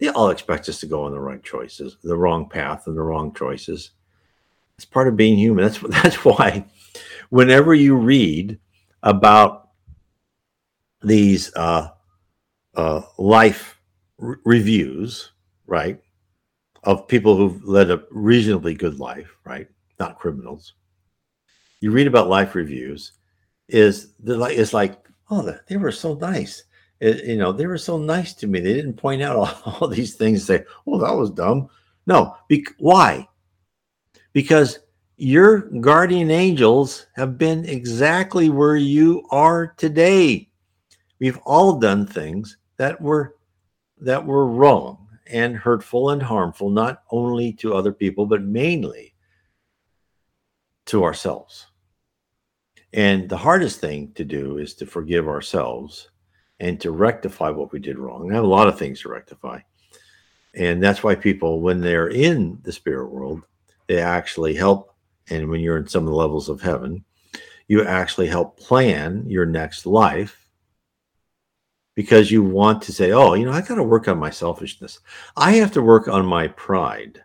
They all expect us to go on the right choices, the wrong path and the wrong choices. It's part of being human. That's that's why whenever you read about these uh, uh, life reviews, right, of people who've led a reasonably good life, right, not criminals. You read about life reviews, is like it's like, oh, they were so nice it, you know, they were so nice to me. They didn't point out all, all these things. Say, "Oh, that was dumb." No, be- why? Because your guardian angels have been exactly where you are today. We've all done things that were that were wrong and hurtful and harmful, not only to other people, but mainly to ourselves. And the hardest thing to do is to forgive ourselves and to rectify what we did wrong. I have a lot of things to rectify. And that's why people, when they're in the spirit world, they actually help. And when you're in some of the levels of heaven, you actually help plan your next life because you want to say, oh, you know, I got to work on my selfishness. I have to work on my pride.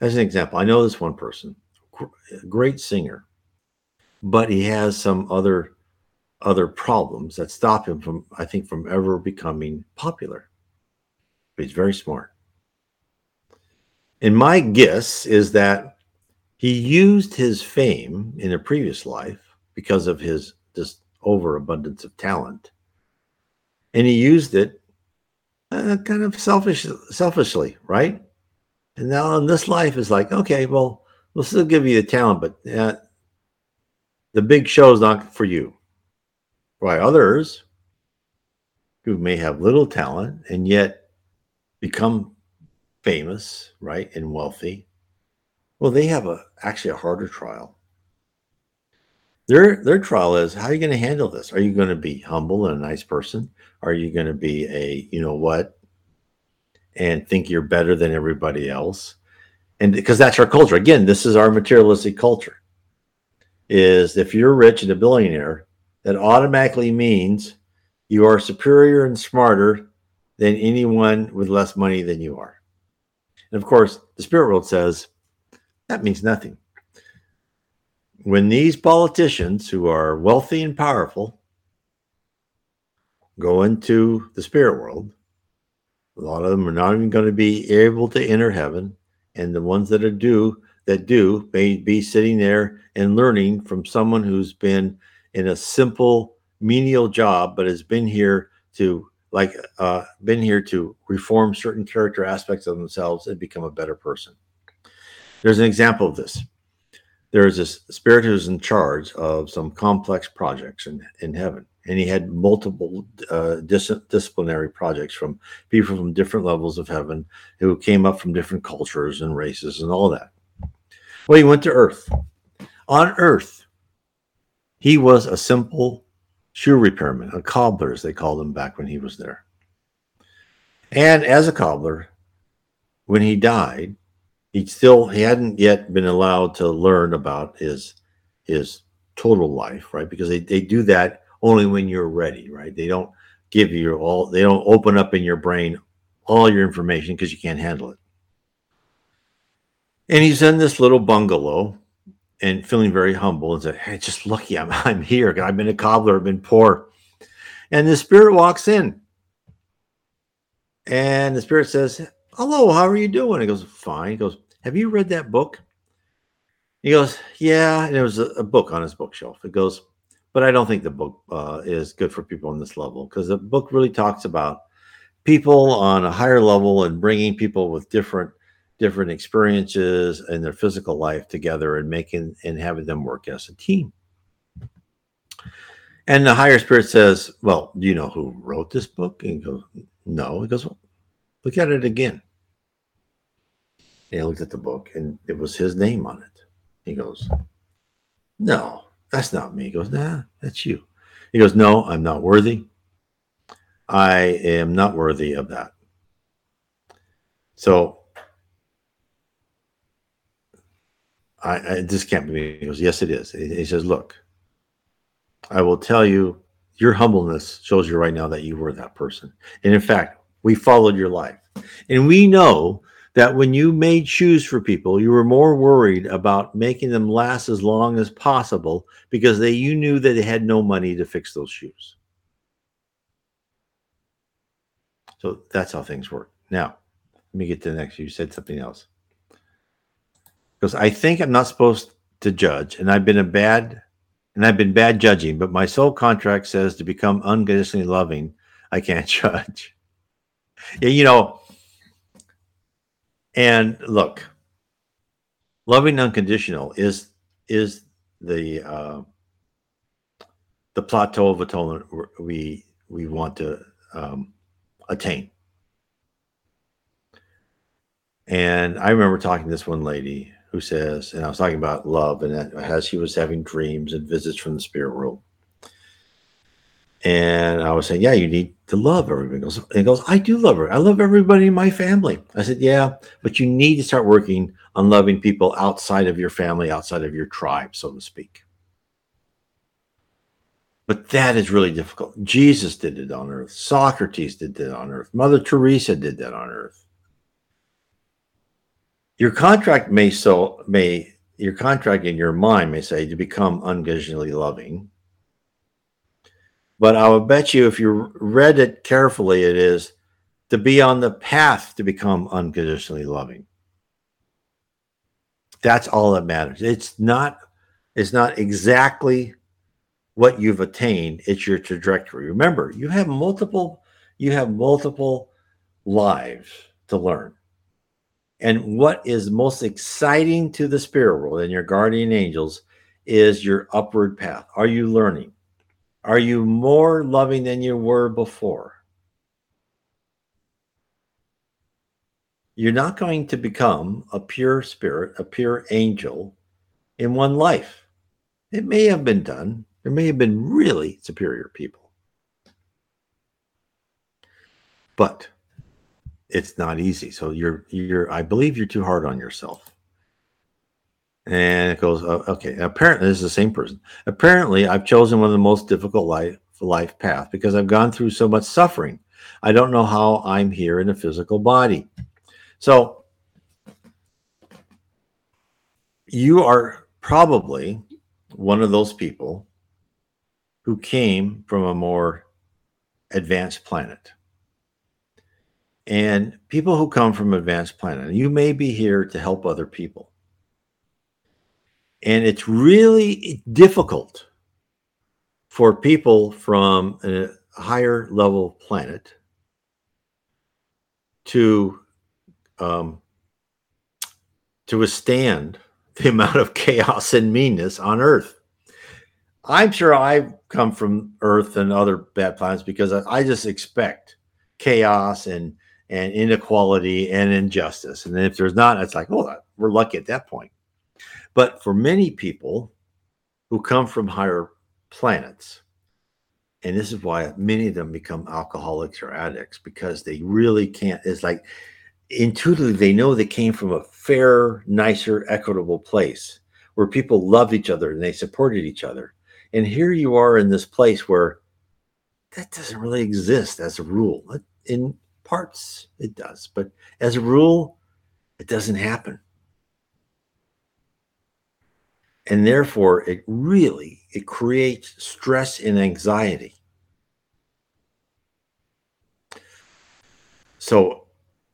As an example, I know this one person, great singer, but he has some other other problems that stop him from, I think, from ever becoming popular. But he's very smart. And my guess is that he used his fame in a previous life because of his just overabundance of talent. And he used it uh, kind of selfish, selfishly, right? And now in this life is like, okay, well, we'll still give you the talent, but uh, the big show is not for you. Why others who may have little talent and yet become famous, right, and wealthy, well, they have a actually a harder trial. Their their trial is how are you going to handle this? Are you going to be humble and a nice person? Are you going to be a you know what and think you're better than everybody else? And because that's our culture. Again, this is our materialistic culture. Is if you're rich and a billionaire, that automatically means you are superior and smarter than anyone with less money than you are. And of course, the spirit world says that means nothing. When these politicians who are wealthy and powerful go into the spirit world, a lot of them are not even going to be able to enter heaven. And the ones that are due, that do may be sitting there and learning from someone who's been in a simple menial job, but has been here to like uh, been here to reform certain character aspects of themselves and become a better person. There's an example of this. There's this spirit who's in charge of some complex projects in, in heaven, and he had multiple uh, dis- disciplinary projects from people from different levels of heaven who came up from different cultures and races and all that. Well, he went to Earth. On Earth, he was a simple shoe repairman, a cobbler, as they called him back when he was there. And as a cobbler, when he died, he still he hadn't yet been allowed to learn about his his total life, right? Because they, they do that only when you're ready, right? They don't give you all they don't open up in your brain all your information because you can't handle it. And he's in this little bungalow and feeling very humble and said, Hey, just lucky I'm, I'm here. I've been a cobbler, I've been poor. And the spirit walks in. And the spirit says, Hello, how are you doing? He goes, Fine. He goes, Have you read that book? He goes, Yeah. And there was a, a book on his bookshelf. It goes, But I don't think the book uh, is good for people on this level because the book really talks about people on a higher level and bringing people with different different experiences in their physical life together and making and having them work as a team. And the higher spirit says, Well, do you know who wrote this book? And he goes, No. He goes, well, Look at it again. And he looked at the book and it was his name on it. He goes, No, that's not me. He goes, Nah, that's you. He goes, No, I'm not worthy. I am not worthy of that. So I, I this can't be. He goes, Yes, it is. He says, Look, I will tell you, your humbleness shows you right now that you were that person. And in fact, we followed your life. And we know that when you made shoes for people, you were more worried about making them last as long as possible because they you knew that they had no money to fix those shoes. So that's how things work. Now, let me get to the next. You said something else I think I'm not supposed to judge, and I've been a bad, and I've been bad judging. But my soul contract says to become unconditionally loving, I can't judge. Yeah, you know. And look, loving unconditional is is the uh, the plateau of atonement we we want to um, attain. And I remember talking to this one lady who says, and I was talking about love and as she was having dreams and visits from the spirit world. And I was saying, yeah, you need to love everybody. Goes, he goes, I do love her. I love everybody in my family. I said, yeah, but you need to start working on loving people outside of your family, outside of your tribe, so to speak. But that is really difficult. Jesus did it on earth. Socrates did that on earth. Mother Teresa did that on earth your contract may so may your contract in your mind may say to become unconditionally loving. But i would bet you if you read it carefully it is to be on the path to become unconditionally loving. That's all that matters. It's not it's not exactly what you've attained. It's your trajectory. Remember you have multiple you have multiple lives to learn and what is most exciting to the spirit world and your guardian angels is your upward path. Are you learning? Are you more loving than you were before? You're not going to become a pure spirit, a pure angel in one life. It may have been done. There may have been really superior people. But it's not easy. So you're you're I believe you're too hard on yourself. And it goes, uh, okay. Apparently, this is the same person. Apparently, I've chosen one of the most difficult life life path because I've gone through so much suffering. I don't know how I'm here in a physical body. So you are probably one of those people who came from a more advanced planet. And people who come from advanced planet, you may be here to help other people. And it's really difficult for people from a higher level planet to um, to withstand the amount of chaos and meanness on Earth. I'm sure I've come from Earth and other bad planets because I, I just expect chaos and and inequality and injustice. And if there's not, it's like, oh, we're lucky at that point. But for many people who come from higher planets, and this is why many of them become alcoholics or addicts because they really can't. It's like intuitively they know they came from a fair, nicer, equitable place where people loved each other and they supported each other. And here you are in this place where that doesn't really exist as a rule. In parts, it does, but as a rule, it doesn't happen. And therefore, it really it creates stress and anxiety. So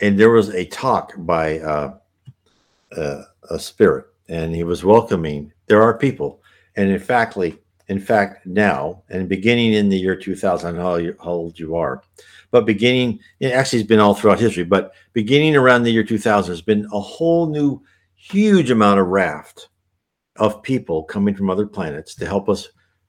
and there was a talk by uh, uh, a spirit, and he was welcoming. There are people, and in fact, in fact, now and beginning in the year 2000, how, old you are, but beginning, it actually, it's been all throughout history, but beginning around the year 2000, there's been a whole new, huge amount of raft of people coming from other planets to help us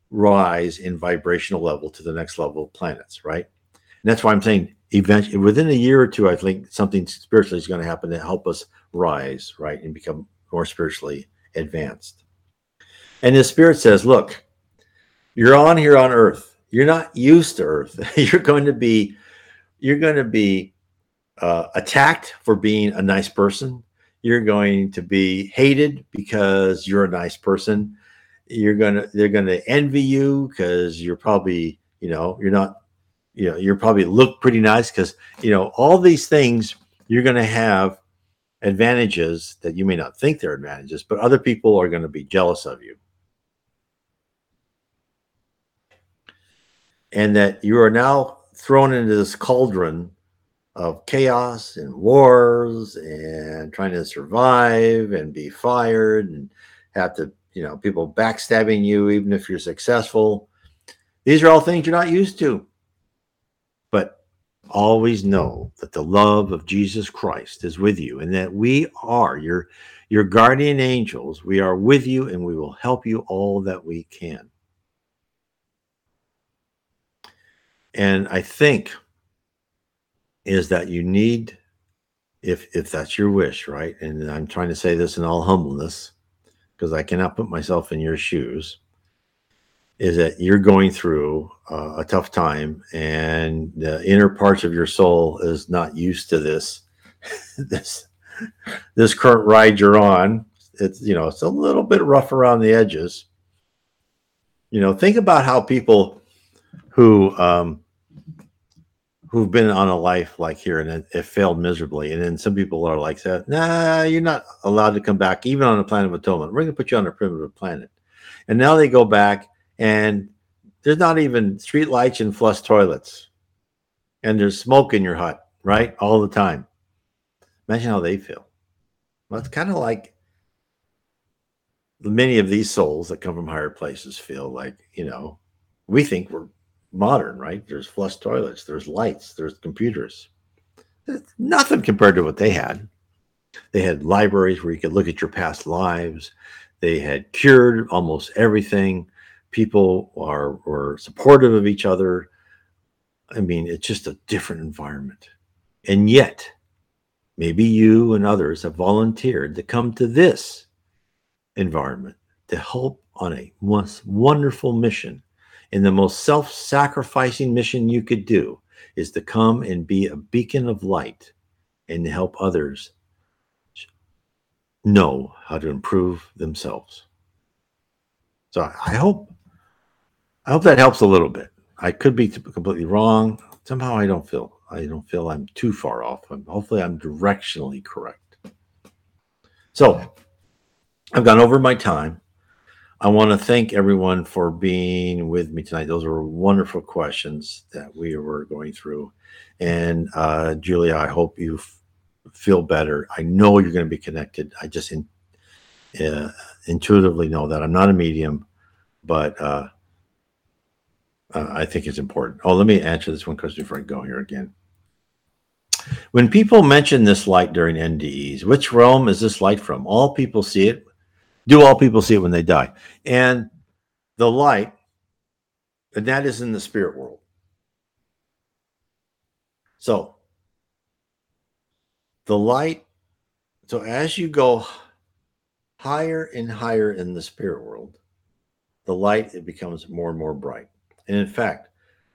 rise in vibrational level to the next level of planets, right? And that's why I'm saying eventually within a year or two, I think something spiritually is going to happen to help us rise, right, and become more spiritually advanced. And the spirit says, look, you're on here on earth. You're not used to earth. you're going to be, you're going to be uh, attacked for being a nice person. You're going to be hated because you're a nice person. You're gonna, they're going to envy you because you're probably, you know, you're not you know you're probably look pretty nice because you know all these things you're going to have advantages that you may not think they're advantages but other people are going to be jealous of you and that you are now thrown into this cauldron of chaos and wars and trying to survive and be fired and have to you know people backstabbing you even if you're successful these are all things you're not used to but always know that the love of Jesus Christ is with you and that we are your your guardian angels. We are with you and we will help you all that we can. And I think is that you need if if that's your wish, right? And I'm trying to say this in all humbleness because I cannot put myself in your shoes is that you're going through uh, a tough time and the inner parts of your soul is not used to this this this current ride you're on it's you know it's a little bit rough around the edges you know think about how people who um who've been on a life like here and it, it failed miserably. And then some people are like that nah you're not allowed to come back even on the planet of atonement. We're going to put you on a primitive planet. And now they go back and there's not even street lights and flush toilets. And there's smoke in your hut right all the time. Imagine how they feel. Well it's kind of like many of these souls that come from higher places feel like you know we think we're modern right there's flush toilets there's lights there's computers nothing compared to what they had they had libraries where you could look at your past lives they had cured almost everything people are were supportive of each other. I mean, it's just a different environment. And yet, maybe you and others have volunteered to come to this environment to help on a wonderful mission. And the most self sacrificing mission you could do is to come and be a beacon of light and help others know how to improve themselves. So I hope I hope that helps a little bit. I could be completely wrong. Somehow I don't feel I don't feel I'm too far off. I'm, hopefully I'm directionally correct. So I've gone over my time. I want to thank everyone for being with me tonight. Those were wonderful questions that we were going through. And uh, Julia, I hope you f- feel better. I know you're going to be connected. I just in, uh, intuitively know that I'm not a medium, but uh, uh, I think it's important. Oh, let me answer this one question before I go here again. When people mention this light during NDEs, which realm is this light from? All people see it. Do all people see it when they die? And the light, and that is in the spirit world. So the light, so as you go higher and higher in the spirit world, the light it becomes more and more bright. And in fact,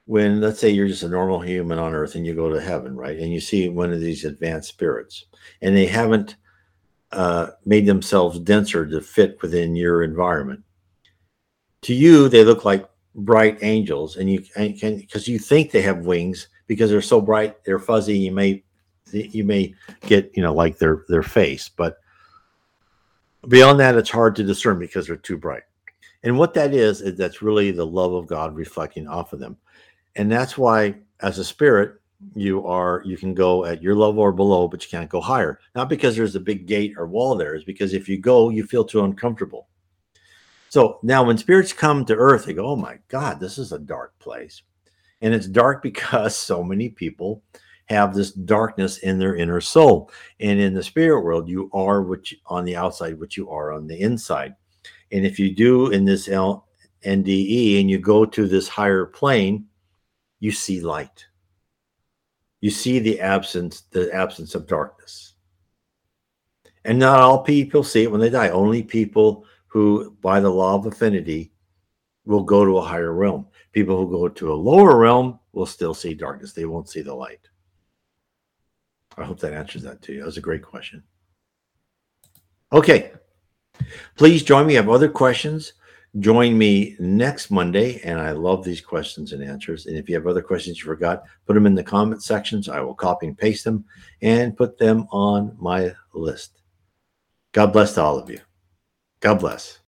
when let's say you're just a normal human on earth and you go to heaven, right, and you see one of these advanced spirits, and they haven't uh, made themselves denser to fit within your environment. To you, they look like bright angels, and you can because you think they have wings because they're so bright, they're fuzzy. You may you may get you know like their their face, but beyond that, it's hard to discern because they're too bright. And what that is, is that's really the love of God reflecting off of them. And that's why, as a spirit, you are you can go at your level or below, but you can't go higher. Not because there's a big gate or wall there, is because if you go, you feel too uncomfortable. So now when spirits come to earth, they go, Oh my God, this is a dark place. And it's dark because so many people have this darkness in their inner soul. And in the spirit world, you are what you, on the outside, what you are on the inside. And if you do in this L- NDE and you go to this higher plane, you see light. You see the absence, the absence of darkness. And not all people see it when they die. Only people who, by the law of affinity, will go to a higher realm. People who go to a lower realm will still see darkness. They won't see the light. I hope that answers that to you. That was a great question. Okay. Please join me. I have other questions. Join me next Monday. And I love these questions and answers. And if you have other questions you forgot, put them in the comment sections. I will copy and paste them and put them on my list. God bless to all of you. God bless.